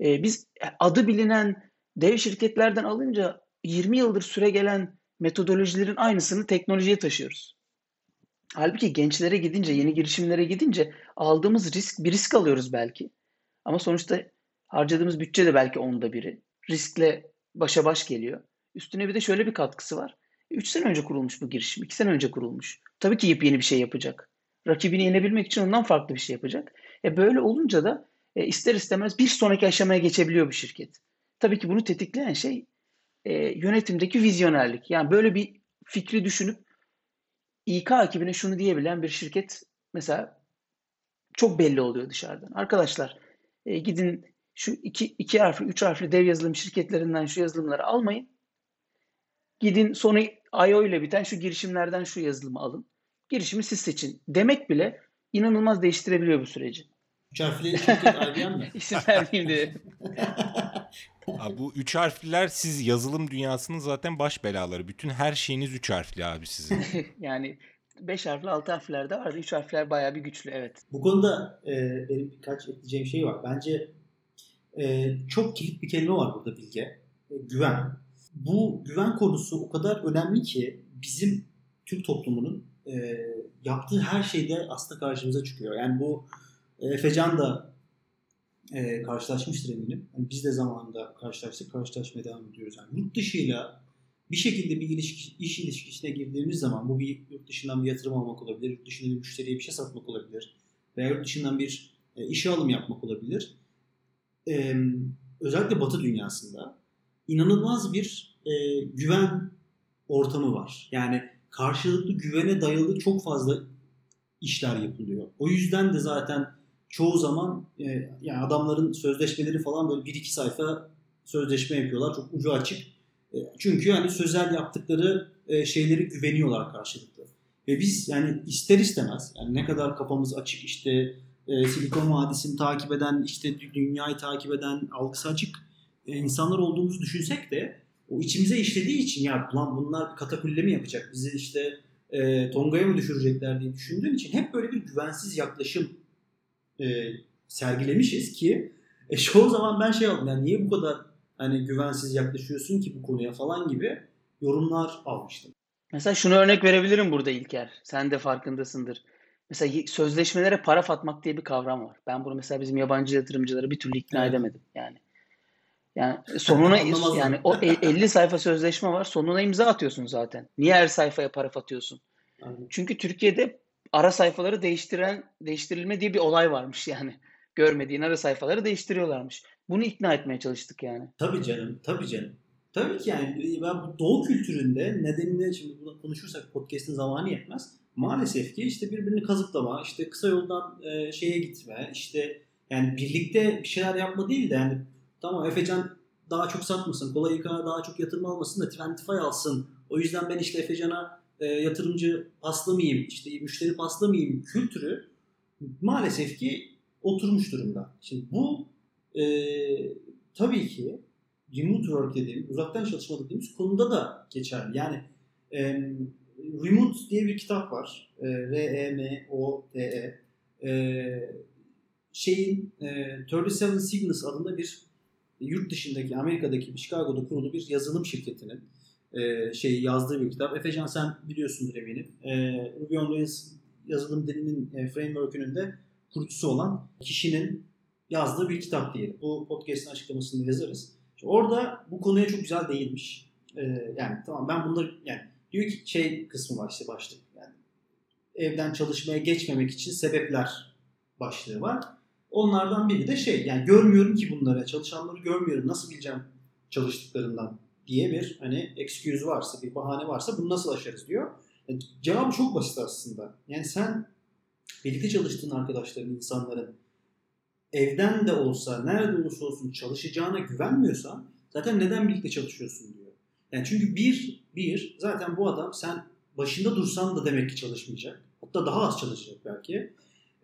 Ee, biz adı bilinen dev şirketlerden alınca 20 yıldır süre gelen metodolojilerin aynısını teknolojiye taşıyoruz. Halbuki gençlere gidince, yeni girişimlere gidince aldığımız risk, bir risk alıyoruz belki. Ama sonuçta harcadığımız bütçe de belki onda biri. Riskle başa baş geliyor. Üstüne bir de şöyle bir katkısı var. 3 sene önce kurulmuş bu girişim. 2 sene önce kurulmuş. Tabii ki yepyeni bir şey yapacak. Rakibini yenebilmek için ondan farklı bir şey yapacak. E böyle olunca da e, ister istemez bir sonraki aşamaya geçebiliyor bu şirket. Tabii ki bunu tetikleyen şey e, yönetimdeki vizyonerlik. Yani böyle bir fikri düşünüp İK ekibine şunu diyebilen bir şirket mesela çok belli oluyor dışarıdan. Arkadaşlar e, gidin şu iki, iki harfli, üç harfli dev yazılım şirketlerinden şu yazılımları almayın. Gidin sonu IO ile biten şu girişimlerden şu yazılımı alın. Girişimi siz seçin. Demek bile inanılmaz değiştirebiliyor bu süreci. Üç harfli şirket IBM mi? İsim vermeyeyim diye. Abi bu üç harfliler siz yazılım dünyasının zaten baş belaları. Bütün her şeyiniz üç harfli abi sizin. yani 5 harfli 6 harfler de vardı. 3 harfler bayağı bir güçlü evet. Bu konuda e, benim birkaç ekleyeceğim şey var. Bence e, çok kilit bir kelime var burada Bilge. E, güven. Bu güven konusu o kadar önemli ki bizim Türk toplumunun e, yaptığı her şeyde aslında karşımıza çıkıyor. Yani bu e, Efecan da e, karşılaşmıştır eminim. Yani biz de zamanında karşılaştık, karşılaşmaya devam ediyoruz. Yani yurt dışıyla bir şekilde bir ilişki, iş ilişkisine girdiğimiz zaman bu bir yurt dışından bir yatırım almak olabilir, yurt dışında bir müşteriye bir şey satmak olabilir veya yurt dışından bir e, işe alım yapmak olabilir. E, özellikle Batı dünyasında inanılmaz bir e, güven ortamı var. Yani karşılıklı güvene dayalı çok fazla işler yapılıyor. O yüzden de zaten çoğu zaman e, yani adamların sözleşmeleri falan böyle bir iki sayfa sözleşme yapıyorlar. Çok ucu açık. E, çünkü yani sözel yaptıkları e, şeyleri güveniyorlar karşılıklı. Ve biz yani ister istemez yani ne kadar kafamız açık işte e, Silikon Vadisi'ni takip eden işte dünyayı takip eden algısı açık insanlar olduğumuzu düşünsek de o içimize işlediği için ya lan bunlar katakulle mi yapacak bizi işte e, Tonga'ya mı düşürecekler diye düşündüğün için hep böyle bir güvensiz yaklaşım e, sergilemişiz ki e, çoğu zaman ben şey aldım yani niye bu kadar hani güvensiz yaklaşıyorsun ki bu konuya falan gibi yorumlar almıştım. Mesela şunu örnek verebilirim burada İlker. Sen de farkındasındır. Mesela sözleşmelere para fatmak diye bir kavram var. Ben bunu mesela bizim yabancı yatırımcıları bir türlü ikna evet. edemedim. Yani yani sonuna yani o 50 sayfa sözleşme var. Sonuna imza atıyorsun zaten. Niye her sayfaya para fatıyorsun? Aynen. Çünkü Türkiye'de ara sayfaları değiştiren değiştirilme diye bir olay varmış yani. Görmediğin ara sayfaları değiştiriyorlarmış. Bunu ikna etmeye çalıştık yani. Tabii canım, tabii canım. Tabii ki yani ben bu doğu kültüründe nedenini şimdi bunu konuşursak podcast'in zamanı yetmez. Maalesef ki işte birbirini kazıklama, işte kısa yoldan e, şeye gitme, işte yani birlikte bir şeyler yapma değil de yani tamam Efecan daha çok satmasın, kolay daha çok yatırım almasın da Twentify alsın. O yüzden ben işte Efecan'a e, yatırımcı paslamayayım, işte müşteri paslamayayım kültürü maalesef ki oturmuş durumda. Şimdi bu e, tabii ki remote work dediğim, uzaktan çalışma dediğimiz konuda da geçerli. Yani e, Remote diye bir kitap var. E, R-E-M-O-T-E. E, şeyin e, 37 Signals adında bir yurt dışındaki Amerika'daki Chicago'da kurulu bir yazılım şirketinin e, şey yazdığı bir kitap. Efecan sen biliyorsundur eminim. E, Ruby on Rails yazılım dilinin e, framework'ünün de kurucusu olan kişinin yazdığı bir kitap diyelim. Bu podcast'ın açıklamasını yazarız. Şimdi orada bu konuya çok güzel değinmiş. E, yani tamam ben bunları yani diyor ki şey kısmı var işte başlık. Yani evden çalışmaya geçmemek için sebepler başlığı var. Onlardan biri de şey yani görmüyorum ki bunları, çalışanları görmüyorum. Nasıl bileceğim çalıştıklarından diye bir hani excuse varsa, bir bahane varsa bunu nasıl aşarız diyor. Yani cevabı çok basit aslında. Yani sen birlikte çalıştığın arkadaşların, insanların evden de olsa, nerede olursa olsun çalışacağına güvenmiyorsan zaten neden birlikte çalışıyorsun diyor. Yani çünkü bir, bir zaten bu adam sen başında dursan da demek ki çalışmayacak. Hatta daha az çalışacak belki.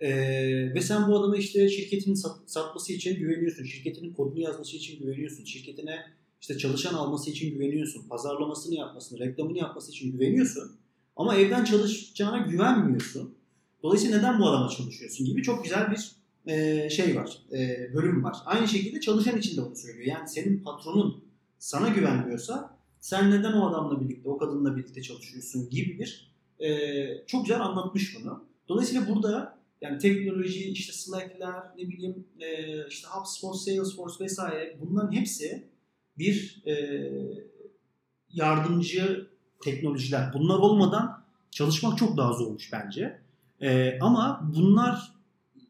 Ee, ve sen bu adama işte şirketinin sat, satması için güveniyorsun. Şirketinin kodunu yazması için güveniyorsun. Şirketine işte çalışan alması için güveniyorsun. Pazarlamasını yapmasını, reklamını yapması için güveniyorsun. Ama evden çalışacağına güvenmiyorsun. Dolayısıyla neden bu adama çalışıyorsun gibi çok güzel bir e, şey var, e, bölüm var. Aynı şekilde çalışan için de bunu söylüyor. Yani senin patronun sana güvenmiyorsa sen neden o adamla birlikte, o kadınla birlikte çalışıyorsun gibi bir e, çok güzel anlatmış bunu. Dolayısıyla burada yani teknoloji, işte Slack'ler, ne bileyim e, işte HubSpot, Salesforce vesaire bunların hepsi bir e, yardımcı teknolojiler. Bunlar olmadan çalışmak çok daha zormuş bence. E, ama bunlar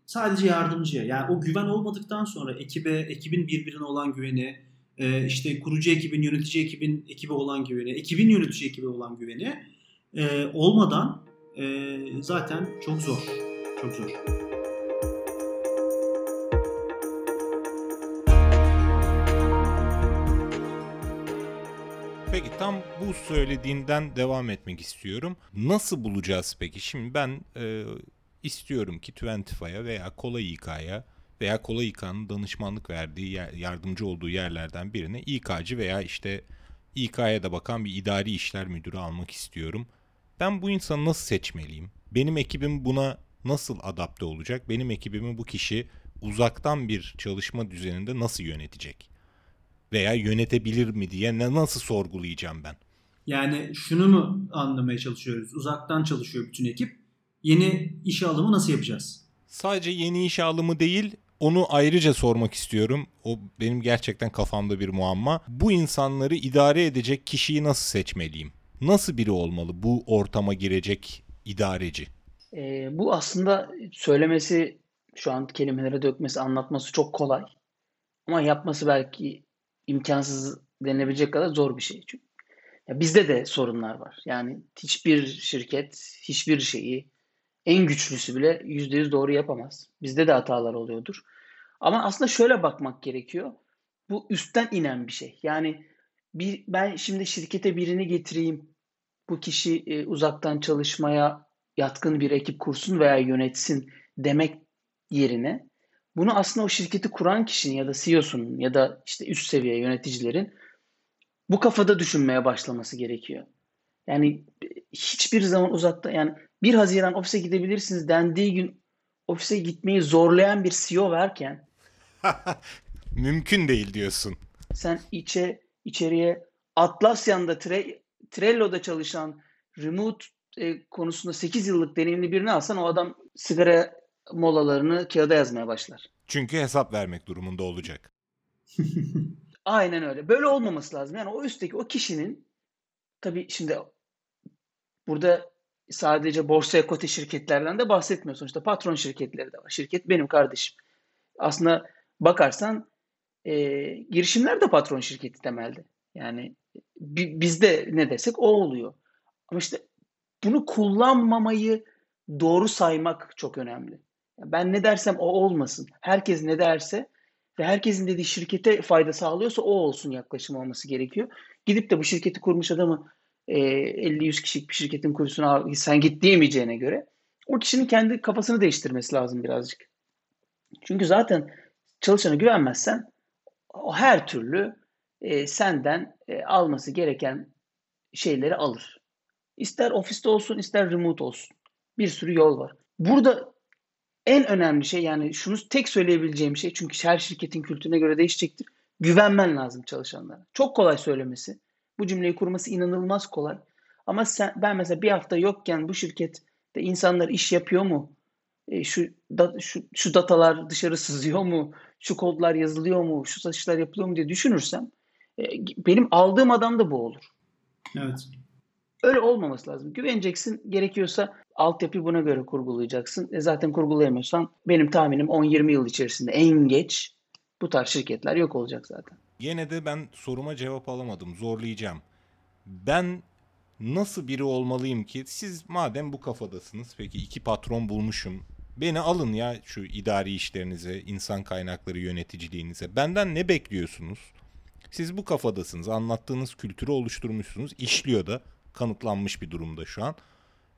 sadece yardımcı. Yani o güven olmadıktan sonra ekibe, ekibin birbirine olan güveni, e, işte kurucu ekibin, yönetici ekibin ekibe olan güveni, ekibin yönetici ekibe olan güveni e, olmadan e, zaten çok zor. Çok zor. Peki tam bu söylediğinden devam etmek istiyorum. Nasıl bulacağız peki? Şimdi ben e, istiyorum ki Twentify'a veya Kola İK'ya veya Kola İK'nın danışmanlık verdiği, yardımcı olduğu yerlerden birine İK'cı veya işte İK'ya da bakan bir idari işler müdürü almak istiyorum. Ben bu insanı nasıl seçmeliyim? Benim ekibim buna nasıl adapte olacak? Benim ekibimi bu kişi uzaktan bir çalışma düzeninde nasıl yönetecek? Veya yönetebilir mi diye ne nasıl sorgulayacağım ben? Yani şunu mu anlamaya çalışıyoruz? Uzaktan çalışıyor bütün ekip. Yeni iş alımı nasıl yapacağız? Sadece yeni iş alımı değil, onu ayrıca sormak istiyorum. O benim gerçekten kafamda bir muamma. Bu insanları idare edecek kişiyi nasıl seçmeliyim? Nasıl biri olmalı bu ortama girecek idareci? E, bu aslında söylemesi, şu an kelimelere dökmesi, anlatması çok kolay. Ama yapması belki imkansız denilebilecek kadar zor bir şey. Çünkü ya bizde de sorunlar var. Yani hiçbir şirket, hiçbir şeyi en güçlüsü bile yüzde yüz doğru yapamaz. Bizde de hatalar oluyordur. Ama aslında şöyle bakmak gerekiyor. Bu üstten inen bir şey. Yani bir, ben şimdi şirkete birini getireyim. Bu kişi e, uzaktan çalışmaya yatkın bir ekip kursun veya yönetsin demek yerine bunu aslında o şirketi kuran kişinin ya da CEO'sunun ya da işte üst seviye yöneticilerin bu kafada düşünmeye başlaması gerekiyor. Yani hiçbir zaman uzakta yani 1 Haziran ofise gidebilirsiniz dendiği gün ofise gitmeyi zorlayan bir CEO varken Mümkün değil diyorsun. sen içe içeriye Atlassian'da Tre, Trello'da çalışan remote e, konusunda 8 yıllık deneyimli birini alsan o adam sigara molalarını kağıda yazmaya başlar. Çünkü hesap vermek durumunda olacak. Aynen öyle. Böyle olmaması lazım. Yani o üstteki o kişinin tabii şimdi burada sadece borsaya kote şirketlerden de bahsetmiyor. Sonuçta patron şirketleri de var. Şirket benim kardeşim. Aslında bakarsan e, girişimler de patron şirketi temelde. Yani bi- bizde ne desek o oluyor. Ama işte bunu kullanmamayı doğru saymak çok önemli. Ben ne dersem o olmasın. Herkes ne derse ve herkesin dediği şirkete fayda sağlıyorsa o olsun yaklaşım olması gerekiyor. Gidip de bu şirketi kurmuş adamı e, 50-100 kişilik bir şirketin kursuna sen git diyemeyeceğine göre o kişinin kendi kafasını değiştirmesi lazım birazcık. Çünkü zaten çalışana güvenmezsen o her türlü e, senden e, alması gereken şeyleri alır. İster ofiste olsun ister remote olsun. Bir sürü yol var. Burada en önemli şey yani şunu tek söyleyebileceğim şey çünkü her şirketin kültürüne göre değişecektir. Güvenmen lazım çalışanlara. Çok kolay söylemesi. Bu cümleyi kurması inanılmaz kolay. Ama sen, ben mesela bir hafta yokken bu şirkette insanlar iş yapıyor mu? E, şu, da, şu şu datalar dışarı sızıyor mu? Şu kodlar yazılıyor mu? Şu satışlar yapılıyor mu diye düşünürsem e, benim aldığım adam da bu olur. Evet. Öyle olmaması lazım. Güveneceksin. Gerekiyorsa altyapıyı buna göre kurgulayacaksın. E zaten kurgulayamıyorsan benim tahminim 10-20 yıl içerisinde en geç bu tarz şirketler yok olacak zaten. Yine de ben soruma cevap alamadım. Zorlayacağım. Ben nasıl biri olmalıyım ki siz madem bu kafadasınız peki iki patron bulmuşum. Beni alın ya şu idari işlerinize, insan kaynakları yöneticiliğinize. Benden ne bekliyorsunuz? Siz bu kafadasınız. Anlattığınız kültürü oluşturmuşsunuz. İşliyor da kanıtlanmış bir durumda şu an.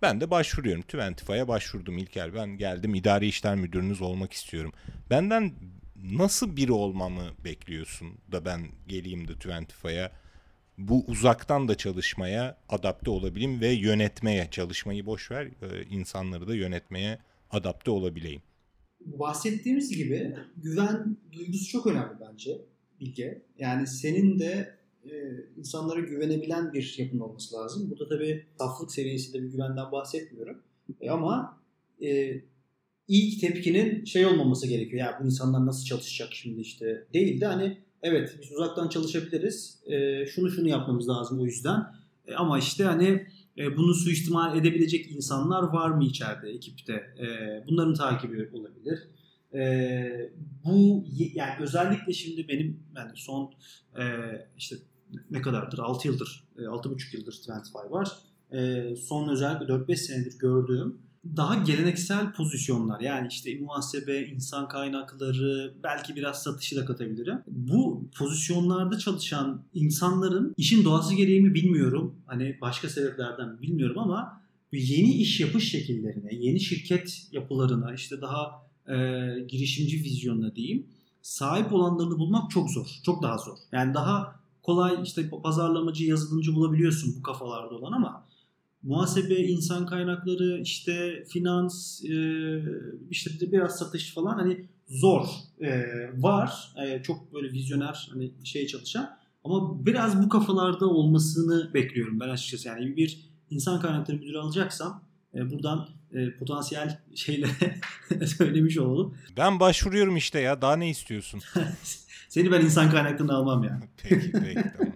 Ben de başvuruyorum. Twentify'a başvurdum İlker. Ben geldim idari işler müdürünüz olmak istiyorum. Benden nasıl biri olmamı bekliyorsun da ben geleyim de Twentify'a bu uzaktan da çalışmaya adapte olabileyim ve yönetmeye çalışmayı boş ver e, insanları da yönetmeye adapte olabileyim. Bahsettiğimiz gibi güven duygusu çok önemli bence Bilge. Yani senin de insanlara güvenebilen bir yapının olması lazım. Burada tabii saflık seviyesinde bir güvenden bahsetmiyorum. E, ama e, ilk tepkinin şey olmaması gerekiyor. Ya bu insanlar nasıl çalışacak şimdi işte değil de hani evet biz uzaktan çalışabiliriz. E, şunu şunu yapmamız lazım o yüzden. E, ama işte hani e, bunu suistimal edebilecek insanlar var mı içeride ekipte? E, bunların takibi olabilir. E, bu yani özellikle şimdi benim yani son e, işte ne kadardır 6 yıldır e, 6,5 yıldır Twentify var. E, son özellikle 4-5 senedir gördüğüm daha geleneksel pozisyonlar yani işte muhasebe, insan kaynakları, belki biraz satışı da katabilirim. Bu pozisyonlarda çalışan insanların işin doğası gereği mi bilmiyorum. Hani başka sebeplerden bilmiyorum ama yeni iş yapış şekillerine, yeni şirket yapılarına, işte daha e, girişimci vizyonuna diyeyim sahip olanlarını bulmak çok zor. Çok daha zor. Yani daha kolay işte pazarlamacı, yazılımcı bulabiliyorsun bu kafalarda olan ama muhasebe, insan kaynakları, işte finans, işte biraz satış falan hani zor var. Çok böyle vizyoner hani şey çalışan ama biraz bu kafalarda olmasını bekliyorum ben açıkçası. Yani bir insan kaynakları müdürü alacaksam buradan potansiyel şeylere söylemiş olalım. Ben başvuruyorum işte ya. Daha ne istiyorsun? Seni ben insan kaynaklarını almam ya. peki peki tamam.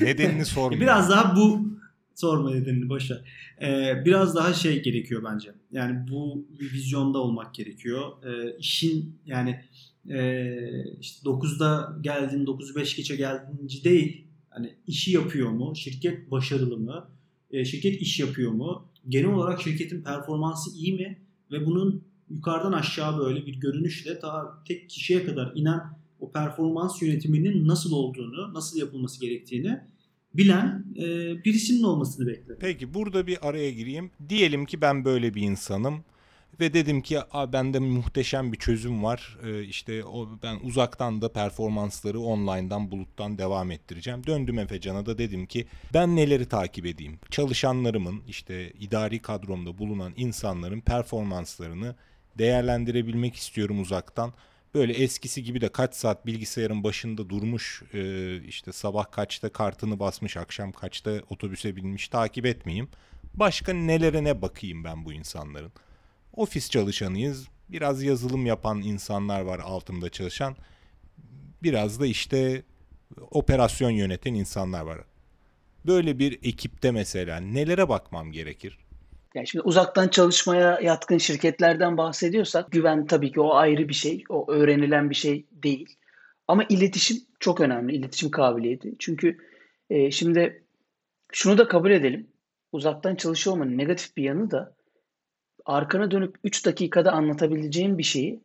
Nedenini sormuyorum. Biraz daha bu sorma nedenini boşver. Ee, biraz daha şey gerekiyor bence. Yani bu bir vizyonda olmak gerekiyor. Ee, işin yani e, işte 9'da geldin 9'u 5 geçe geldiğinci değil. Hani işi yapıyor mu? Şirket başarılı mı? E, şirket iş yapıyor mu? Genel olarak şirketin performansı iyi mi? Ve bunun yukarıdan aşağı böyle bir görünüşle ta tek kişiye kadar inen o performans yönetiminin nasıl olduğunu, nasıl yapılması gerektiğini bilen e, birisinin olmasını beklerim. Peki burada bir araya gireyim. Diyelim ki ben böyle bir insanım ve dedim ki bende muhteşem bir çözüm var. Ee, işte o ben uzaktan da performansları online'dan buluttan devam ettireceğim. Döndüm Efecan'a da dedim ki ben neleri takip edeyim? Çalışanlarımın işte idari kadromda bulunan insanların performanslarını değerlendirebilmek istiyorum uzaktan böyle eskisi gibi de kaç saat bilgisayarın başında durmuş e, işte sabah kaçta kartını basmış akşam kaçta otobüse binmiş takip etmeyeyim. Başka nelere ne bakayım ben bu insanların. Ofis çalışanıyız. Biraz yazılım yapan insanlar var altımda çalışan. Biraz da işte operasyon yöneten insanlar var. Böyle bir ekipte mesela nelere bakmam gerekir? Yani şimdi uzaktan çalışmaya yatkın şirketlerden bahsediyorsak güven tabii ki o ayrı bir şey. O öğrenilen bir şey değil. Ama iletişim çok önemli. İletişim kabiliyeti. Çünkü e, şimdi şunu da kabul edelim. Uzaktan çalışıyor negatif bir yanı da arkana dönüp 3 dakikada anlatabileceğin bir şeyi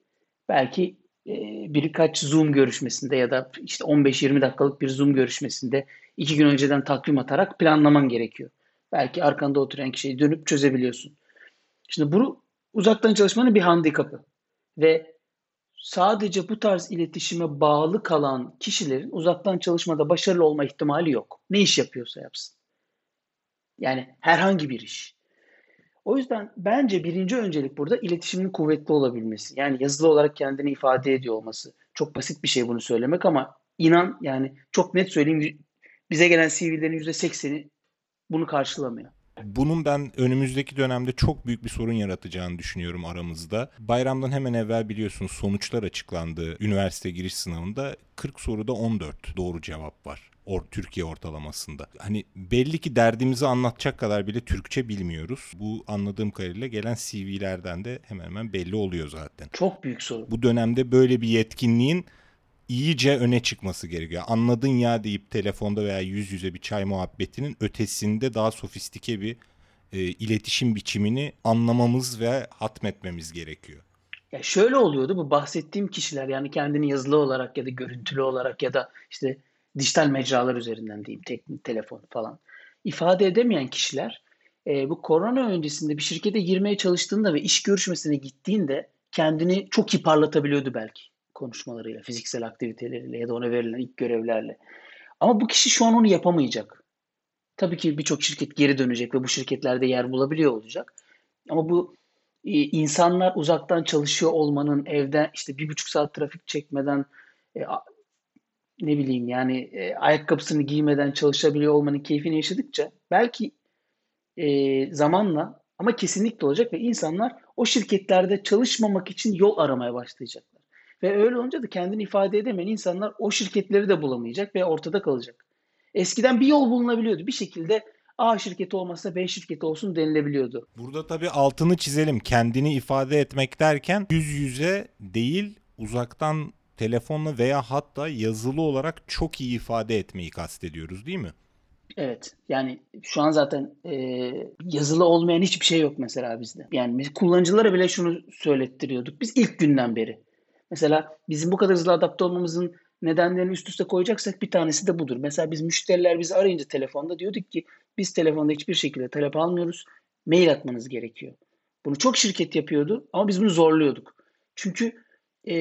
belki e, birkaç Zoom görüşmesinde ya da işte 15-20 dakikalık bir Zoom görüşmesinde iki gün önceden takvim atarak planlaman gerekiyor. Belki arkanda oturan kişiyi dönüp çözebiliyorsun. Şimdi bu uzaktan çalışmanın bir handikapı. Ve sadece bu tarz iletişime bağlı kalan kişilerin uzaktan çalışmada başarılı olma ihtimali yok. Ne iş yapıyorsa yapsın. Yani herhangi bir iş. O yüzden bence birinci öncelik burada iletişimin kuvvetli olabilmesi. Yani yazılı olarak kendini ifade ediyor olması. Çok basit bir şey bunu söylemek ama inan yani çok net söyleyeyim bize gelen CV'lerin %80'i bunu karşılamıyor. Bunun ben önümüzdeki dönemde çok büyük bir sorun yaratacağını düşünüyorum aramızda. Bayramdan hemen evvel biliyorsunuz sonuçlar açıklandı. Üniversite giriş sınavında 40 soruda 14 doğru cevap var. Or Türkiye ortalamasında. Hani belli ki derdimizi anlatacak kadar bile Türkçe bilmiyoruz. Bu anladığım kadarıyla gelen CV'lerden de hemen hemen belli oluyor zaten. Çok büyük sorun. Bu dönemde böyle bir yetkinliğin iyice öne çıkması gerekiyor. Anladın ya deyip telefonda veya yüz yüze bir çay muhabbetinin ötesinde daha sofistike bir e, iletişim biçimini anlamamız ve hatmetmemiz gerekiyor. Ya şöyle oluyordu bu bahsettiğim kişiler yani kendini yazılı olarak ya da görüntülü olarak ya da işte dijital mecralar üzerinden diyeyim teknik telefon falan ifade edemeyen kişiler e, bu korona öncesinde bir şirkete girmeye çalıştığında ve iş görüşmesine gittiğinde kendini çok iyi belki konuşmalarıyla, fiziksel aktiviteleriyle ya da ona verilen ilk görevlerle. Ama bu kişi şu an onu yapamayacak. Tabii ki birçok şirket geri dönecek ve bu şirketlerde yer bulabiliyor olacak. Ama bu e, insanlar uzaktan çalışıyor olmanın evden işte bir buçuk saat trafik çekmeden e, ne bileyim yani e, ayakkabısını giymeden çalışabiliyor olmanın keyfini yaşadıkça belki zamanla ama kesinlikle olacak ve insanlar o şirketlerde çalışmamak için yol aramaya başlayacaklar. Ve öyle olunca da kendini ifade edemeyen insanlar o şirketleri de bulamayacak ve ortada kalacak. Eskiden bir yol bulunabiliyordu. Bir şekilde A şirketi olmazsa B şirketi olsun denilebiliyordu. Burada tabii altını çizelim. Kendini ifade etmek derken yüz yüze değil uzaktan telefonla veya hatta yazılı olarak çok iyi ifade etmeyi kastediyoruz değil mi? Evet. Yani şu an zaten e, yazılı olmayan hiçbir şey yok mesela bizde. Yani kullanıcılara bile şunu söylettiriyorduk. Biz ilk günden beri. Mesela bizim bu kadar hızlı adapte olmamızın nedenlerini üst üste koyacaksak bir tanesi de budur. Mesela biz müşteriler bizi arayınca telefonda diyorduk ki biz telefonda hiçbir şekilde talep almıyoruz. Mail atmanız gerekiyor. Bunu çok şirket yapıyordu ama biz bunu zorluyorduk. Çünkü e,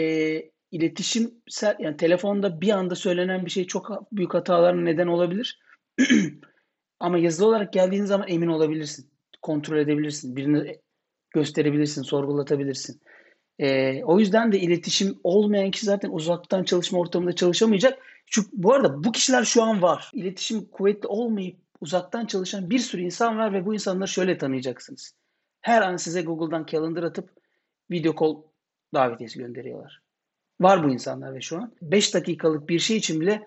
iletişim yani telefonda bir anda söylenen bir şey çok büyük hataların neden olabilir. ama yazılı olarak geldiğin zaman emin olabilirsin. Kontrol edebilirsin. Birini gösterebilirsin, sorgulatabilirsin. E, o yüzden de iletişim olmayan kişi zaten uzaktan çalışma ortamında çalışamayacak. Çünkü bu arada bu kişiler şu an var. İletişim kuvvetli olmayıp uzaktan çalışan bir sürü insan var ve bu insanları şöyle tanıyacaksınız. Her an size Google'dan calendar atıp video call davetiyesi gönderiyorlar. Var bu insanlar ve şu an 5 dakikalık bir şey için bile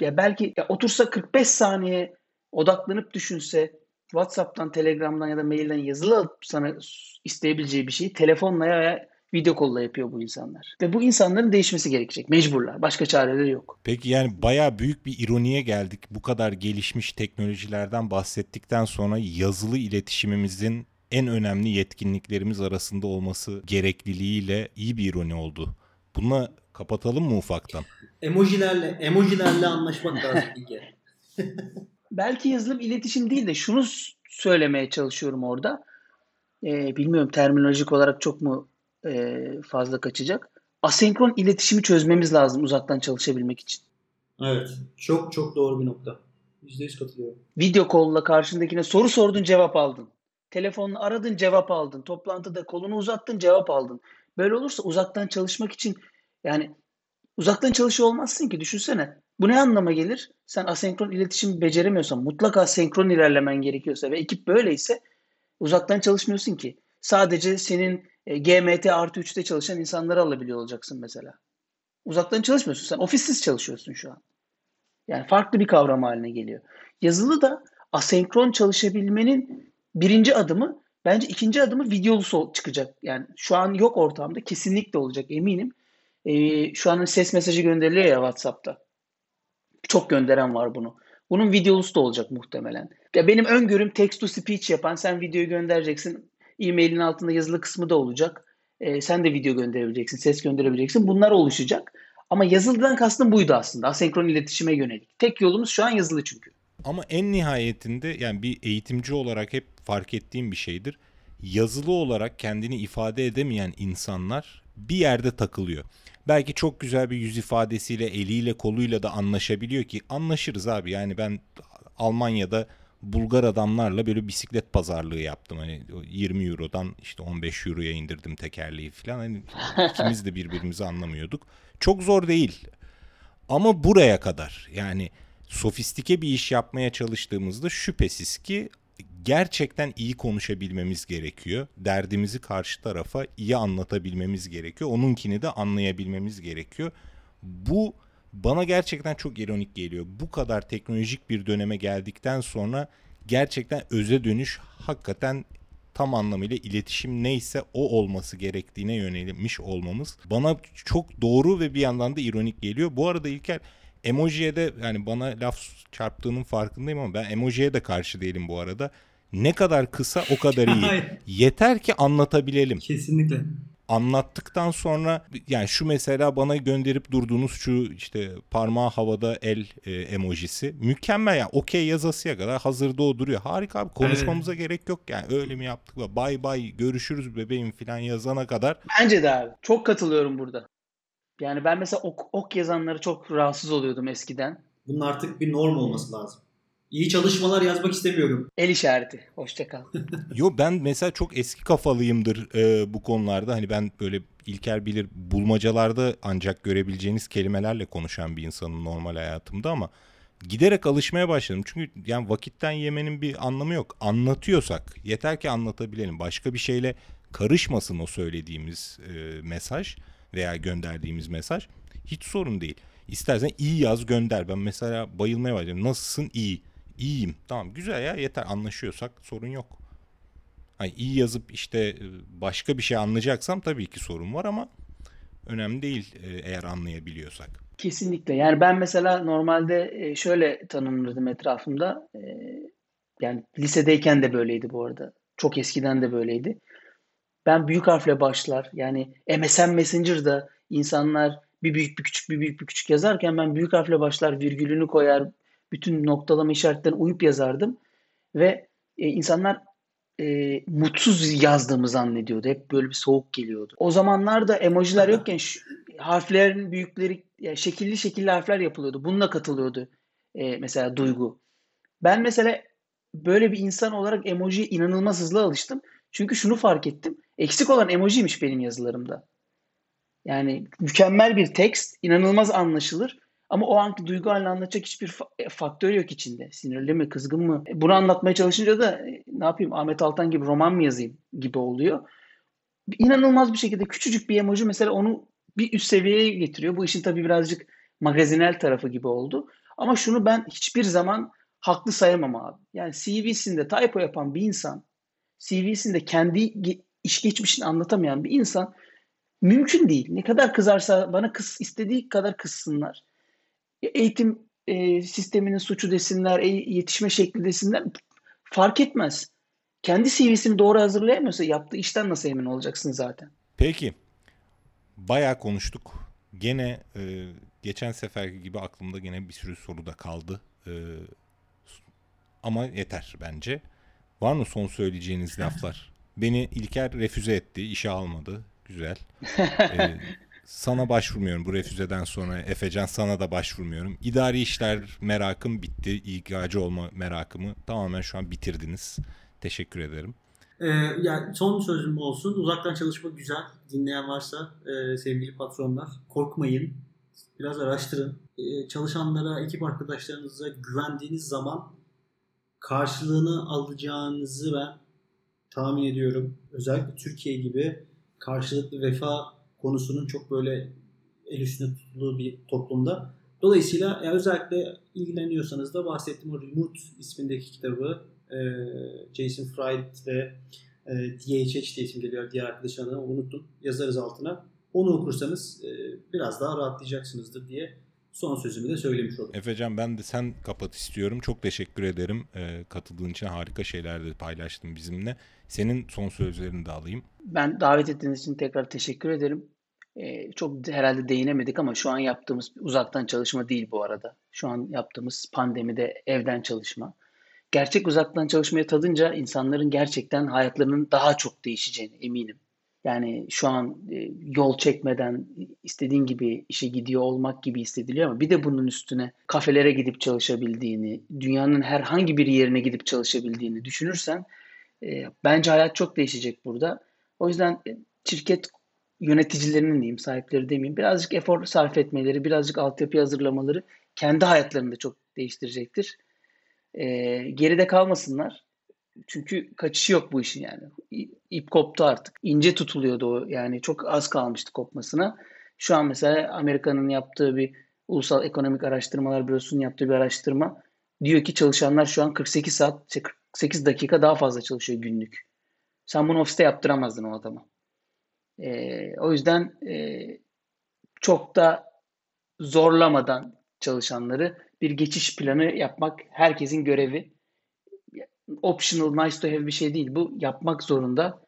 ya belki ya otursa 45 saniye odaklanıp düşünse WhatsApp'tan, Telegram'dan ya da mailden yazılı sana isteyebileceği bir şeyi telefonla veya video kolla yapıyor bu insanlar. Ve bu insanların değişmesi gerekecek. Mecburlar. Başka çareleri yok. Peki yani baya büyük bir ironiye geldik. Bu kadar gelişmiş teknolojilerden bahsettikten sonra yazılı iletişimimizin en önemli yetkinliklerimiz arasında olması gerekliliğiyle iyi bir ironi oldu. Buna kapatalım mı ufaktan? Emojilerle, emojilerle anlaşmak lazım. Belki yazılım iletişim değil de şunu söylemeye çalışıyorum orada. Ee, bilmiyorum terminolojik olarak çok mu e, fazla kaçacak. Asenkron iletişimi çözmemiz lazım uzaktan çalışabilmek için. Evet. Çok çok doğru bir nokta. %100 katılıyorum. Video call'la karşındakine soru sordun cevap aldın. Telefonla aradın cevap aldın. Toplantıda kolunu uzattın cevap aldın. Böyle olursa uzaktan çalışmak için yani uzaktan çalışıyor olmazsın ki düşünsene. Bu ne anlama gelir? Sen asenkron iletişim beceremiyorsan mutlaka senkron ilerlemen gerekiyorsa ve ekip böyleyse uzaktan çalışmıyorsun ki. Sadece senin e, GMT artı 3'te çalışan insanları alabiliyor olacaksın mesela. Uzaktan çalışmıyorsun sen. Ofissiz çalışıyorsun şu an. Yani farklı bir kavram haline geliyor. Yazılı da asenkron çalışabilmenin birinci adımı bence ikinci adımı videolu çıkacak. Yani şu an yok ortamda kesinlikle olacak eminim. Ee, şu an ses mesajı gönderiliyor ya WhatsApp'ta. Çok gönderen var bunu. Bunun videolusu da olacak muhtemelen. Ya benim öngörüm text to speech yapan sen videoyu göndereceksin. E-mailin altında yazılı kısmı da olacak. E, sen de video gönderebileceksin, ses gönderebileceksin. Bunlar oluşacak. Ama yazılıdan kastım buydu aslında. Asenkron iletişime yönelik. Tek yolumuz şu an yazılı çünkü. Ama en nihayetinde yani bir eğitimci olarak hep fark ettiğim bir şeydir. Yazılı olarak kendini ifade edemeyen insanlar bir yerde takılıyor. Belki çok güzel bir yüz ifadesiyle, eliyle, koluyla da anlaşabiliyor ki anlaşırız abi. Yani ben Almanya'da Bulgar adamlarla böyle bisiklet pazarlığı yaptım. Hani 20 Euro'dan işte 15 Euro'ya indirdim tekerleği falan. Hani ikimiz de birbirimizi anlamıyorduk. Çok zor değil. Ama buraya kadar yani sofistike bir iş yapmaya çalıştığımızda şüphesiz ki gerçekten iyi konuşabilmemiz gerekiyor. Derdimizi karşı tarafa iyi anlatabilmemiz gerekiyor. Onunkini de anlayabilmemiz gerekiyor. Bu bana gerçekten çok ironik geliyor. Bu kadar teknolojik bir döneme geldikten sonra gerçekten öze dönüş hakikaten tam anlamıyla iletişim neyse o olması gerektiğine yönelmiş olmamız bana çok doğru ve bir yandan da ironik geliyor. Bu arada İlker emojiye de yani bana laf çarptığının farkındayım ama ben emojiye de karşı değilim bu arada. Ne kadar kısa o kadar iyi. Yeter ki anlatabilelim. Kesinlikle anlattıktan sonra yani şu mesela bana gönderip durduğunuz şu işte parmağı havada el e, emojisi mükemmel ya yani. okey yazasıya kadar hazırda o duruyor. Harika abi konuşmamıza evet. gerek yok yani öyle mi yaptık da bay bay görüşürüz bebeğim falan yazana kadar. Bence de abi çok katılıyorum burada. Yani ben mesela ok, ok yazanları çok rahatsız oluyordum eskiden. Bunun artık bir norm olması lazım. İyi çalışmalar yazmak istemiyorum. El işareti. Hoşçakal. Yo ben mesela çok eski kafalıyımdır e, bu konularda. Hani ben böyle İlker bilir bulmacalarda ancak görebileceğiniz kelimelerle konuşan bir insanın normal hayatımda ama giderek alışmaya başladım. Çünkü yani vakitten yemenin bir anlamı yok. Anlatıyorsak yeter ki anlatabilelim. Başka bir şeyle karışmasın o söylediğimiz e, mesaj veya gönderdiğimiz mesaj. Hiç sorun değil. İstersen iyi yaz gönder. Ben mesela bayılmaya başladım. Nasılsın? İyi. İyiyim. Tamam güzel ya yeter anlaşıyorsak sorun yok. Hani iyi yazıp işte e, başka bir şey anlayacaksam tabii ki sorun var ama önemli değil e, eğer anlayabiliyorsak. Kesinlikle. Yani ben mesela normalde e, şöyle tanımladım etrafımda. Yani lisedeyken de böyleydi bu arada. Çok eskiden de böyleydi. Ben büyük harfle başlar. Yani MSN Messenger'da insanlar bir büyük bir küçük bir büyük bir küçük yazarken ben büyük harfle başlar virgülünü koyar bütün noktalama işaretlerine uyup yazardım ve e, insanlar e, mutsuz yazdığımı zannediyordu. Hep böyle bir soğuk geliyordu. O zamanlarda emojiler yokken şu, harflerin büyükleri yani şekilli şekilli harfler yapılıyordu. Bununla katılıyordu e, mesela duygu. Ben mesela böyle bir insan olarak emojiye inanılmaz hızlı alıştım. Çünkü şunu fark ettim. Eksik olan emojiymiş benim yazılarımda. Yani mükemmel bir tekst, inanılmaz anlaşılır. Ama o anki duygu halini anlatacak hiçbir e, faktör yok içinde. Sinirli mi, kızgın mı? E, bunu anlatmaya çalışınca da e, ne yapayım Ahmet Altan gibi roman mı yazayım gibi oluyor. İnanılmaz bir şekilde küçücük bir emoji mesela onu bir üst seviyeye getiriyor. Bu işin tabii birazcık magazinel tarafı gibi oldu. Ama şunu ben hiçbir zaman haklı sayamam abi. Yani CV'sinde typo yapan bir insan, CV'sinde kendi iş geçmişini anlatamayan bir insan mümkün değil. Ne kadar kızarsa bana kız istediği kadar kızsınlar. Eğitim e, sisteminin suçu desinler, e, yetişme şekli desinler fark etmez. Kendi CV'sini doğru hazırlayamıyorsa yaptığı işten nasıl emin olacaksın zaten? Peki. Bayağı konuştuk. Gene e, geçen seferki gibi aklımda gene bir sürü soru da kaldı. E, ama yeter bence. Var mı son söyleyeceğiniz laflar? Beni İlker refüze etti, işe almadı. Güzel. ee, sana başvurmuyorum bu refüzeden sonra. Efecan sana da başvurmuyorum. İdari işler merakım bitti. İK'cı olma merakımı tamamen şu an bitirdiniz. Teşekkür ederim. Ee, yani son sözüm olsun. Uzaktan çalışma güzel. Dinleyen varsa e, sevgili patronlar korkmayın. Biraz araştırın. E, çalışanlara, ekip arkadaşlarınıza güvendiğiniz zaman karşılığını alacağınızı ben tahmin ediyorum. Özellikle Türkiye gibi karşılıklı vefa konusunun çok böyle el üstüne tutulduğu bir toplumda. Dolayısıyla yani özellikle ilgileniyorsanız da bahsettiğim o Remote ismindeki kitabı e, Jason Fried ve e, DHH diye isim geliyor diğer arkadaşın unuttum. Yazarız altına. Onu okursanız e, biraz daha rahatlayacaksınızdır diye son sözümü de söylemiş oldum. Efecan ben de sen kapat istiyorum. Çok teşekkür ederim. E, katıldığın için harika şeyler de paylaştın bizimle. Senin son sözlerini de alayım. Ben davet ettiğiniz için tekrar teşekkür ederim. Ee, çok herhalde değinemedik ama şu an yaptığımız uzaktan çalışma değil bu arada. Şu an yaptığımız pandemide evden çalışma. Gerçek uzaktan çalışmaya tadınca insanların gerçekten hayatlarının daha çok değişeceğine eminim. Yani şu an e, yol çekmeden istediğin gibi işe gidiyor olmak gibi hissediliyor ama bir de bunun üstüne kafelere gidip çalışabildiğini, dünyanın herhangi bir yerine gidip çalışabildiğini düşünürsen e, bence hayat çok değişecek burada. O yüzden e, şirket yöneticilerinin diyeyim, sahipleri demeyeyim, birazcık efor sarf etmeleri, birazcık altyapı hazırlamaları kendi hayatlarını da çok değiştirecektir. E, geride kalmasınlar. Çünkü kaçışı yok bu işin yani. İp koptu artık. İnce tutuluyordu o yani çok az kalmıştı kopmasına. Şu an mesela Amerika'nın yaptığı bir Ulusal Ekonomik Araştırmalar Bürosu'nun yaptığı bir araştırma diyor ki çalışanlar şu an 48 saat, 48 şey, dakika daha fazla çalışıyor günlük. Sen bunu ofiste yaptıramazdın o adama. Ee, o yüzden e, çok da zorlamadan çalışanları bir geçiş planı yapmak herkesin görevi optional, nice to have bir şey değil. Bu yapmak zorunda.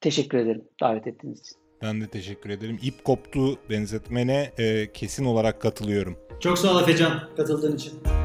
Teşekkür ederim davet ettiğiniz için. Ben de teşekkür ederim. İp koptu benzetmene e, kesin olarak katılıyorum. Çok sağ ol Efecan katıldığın için.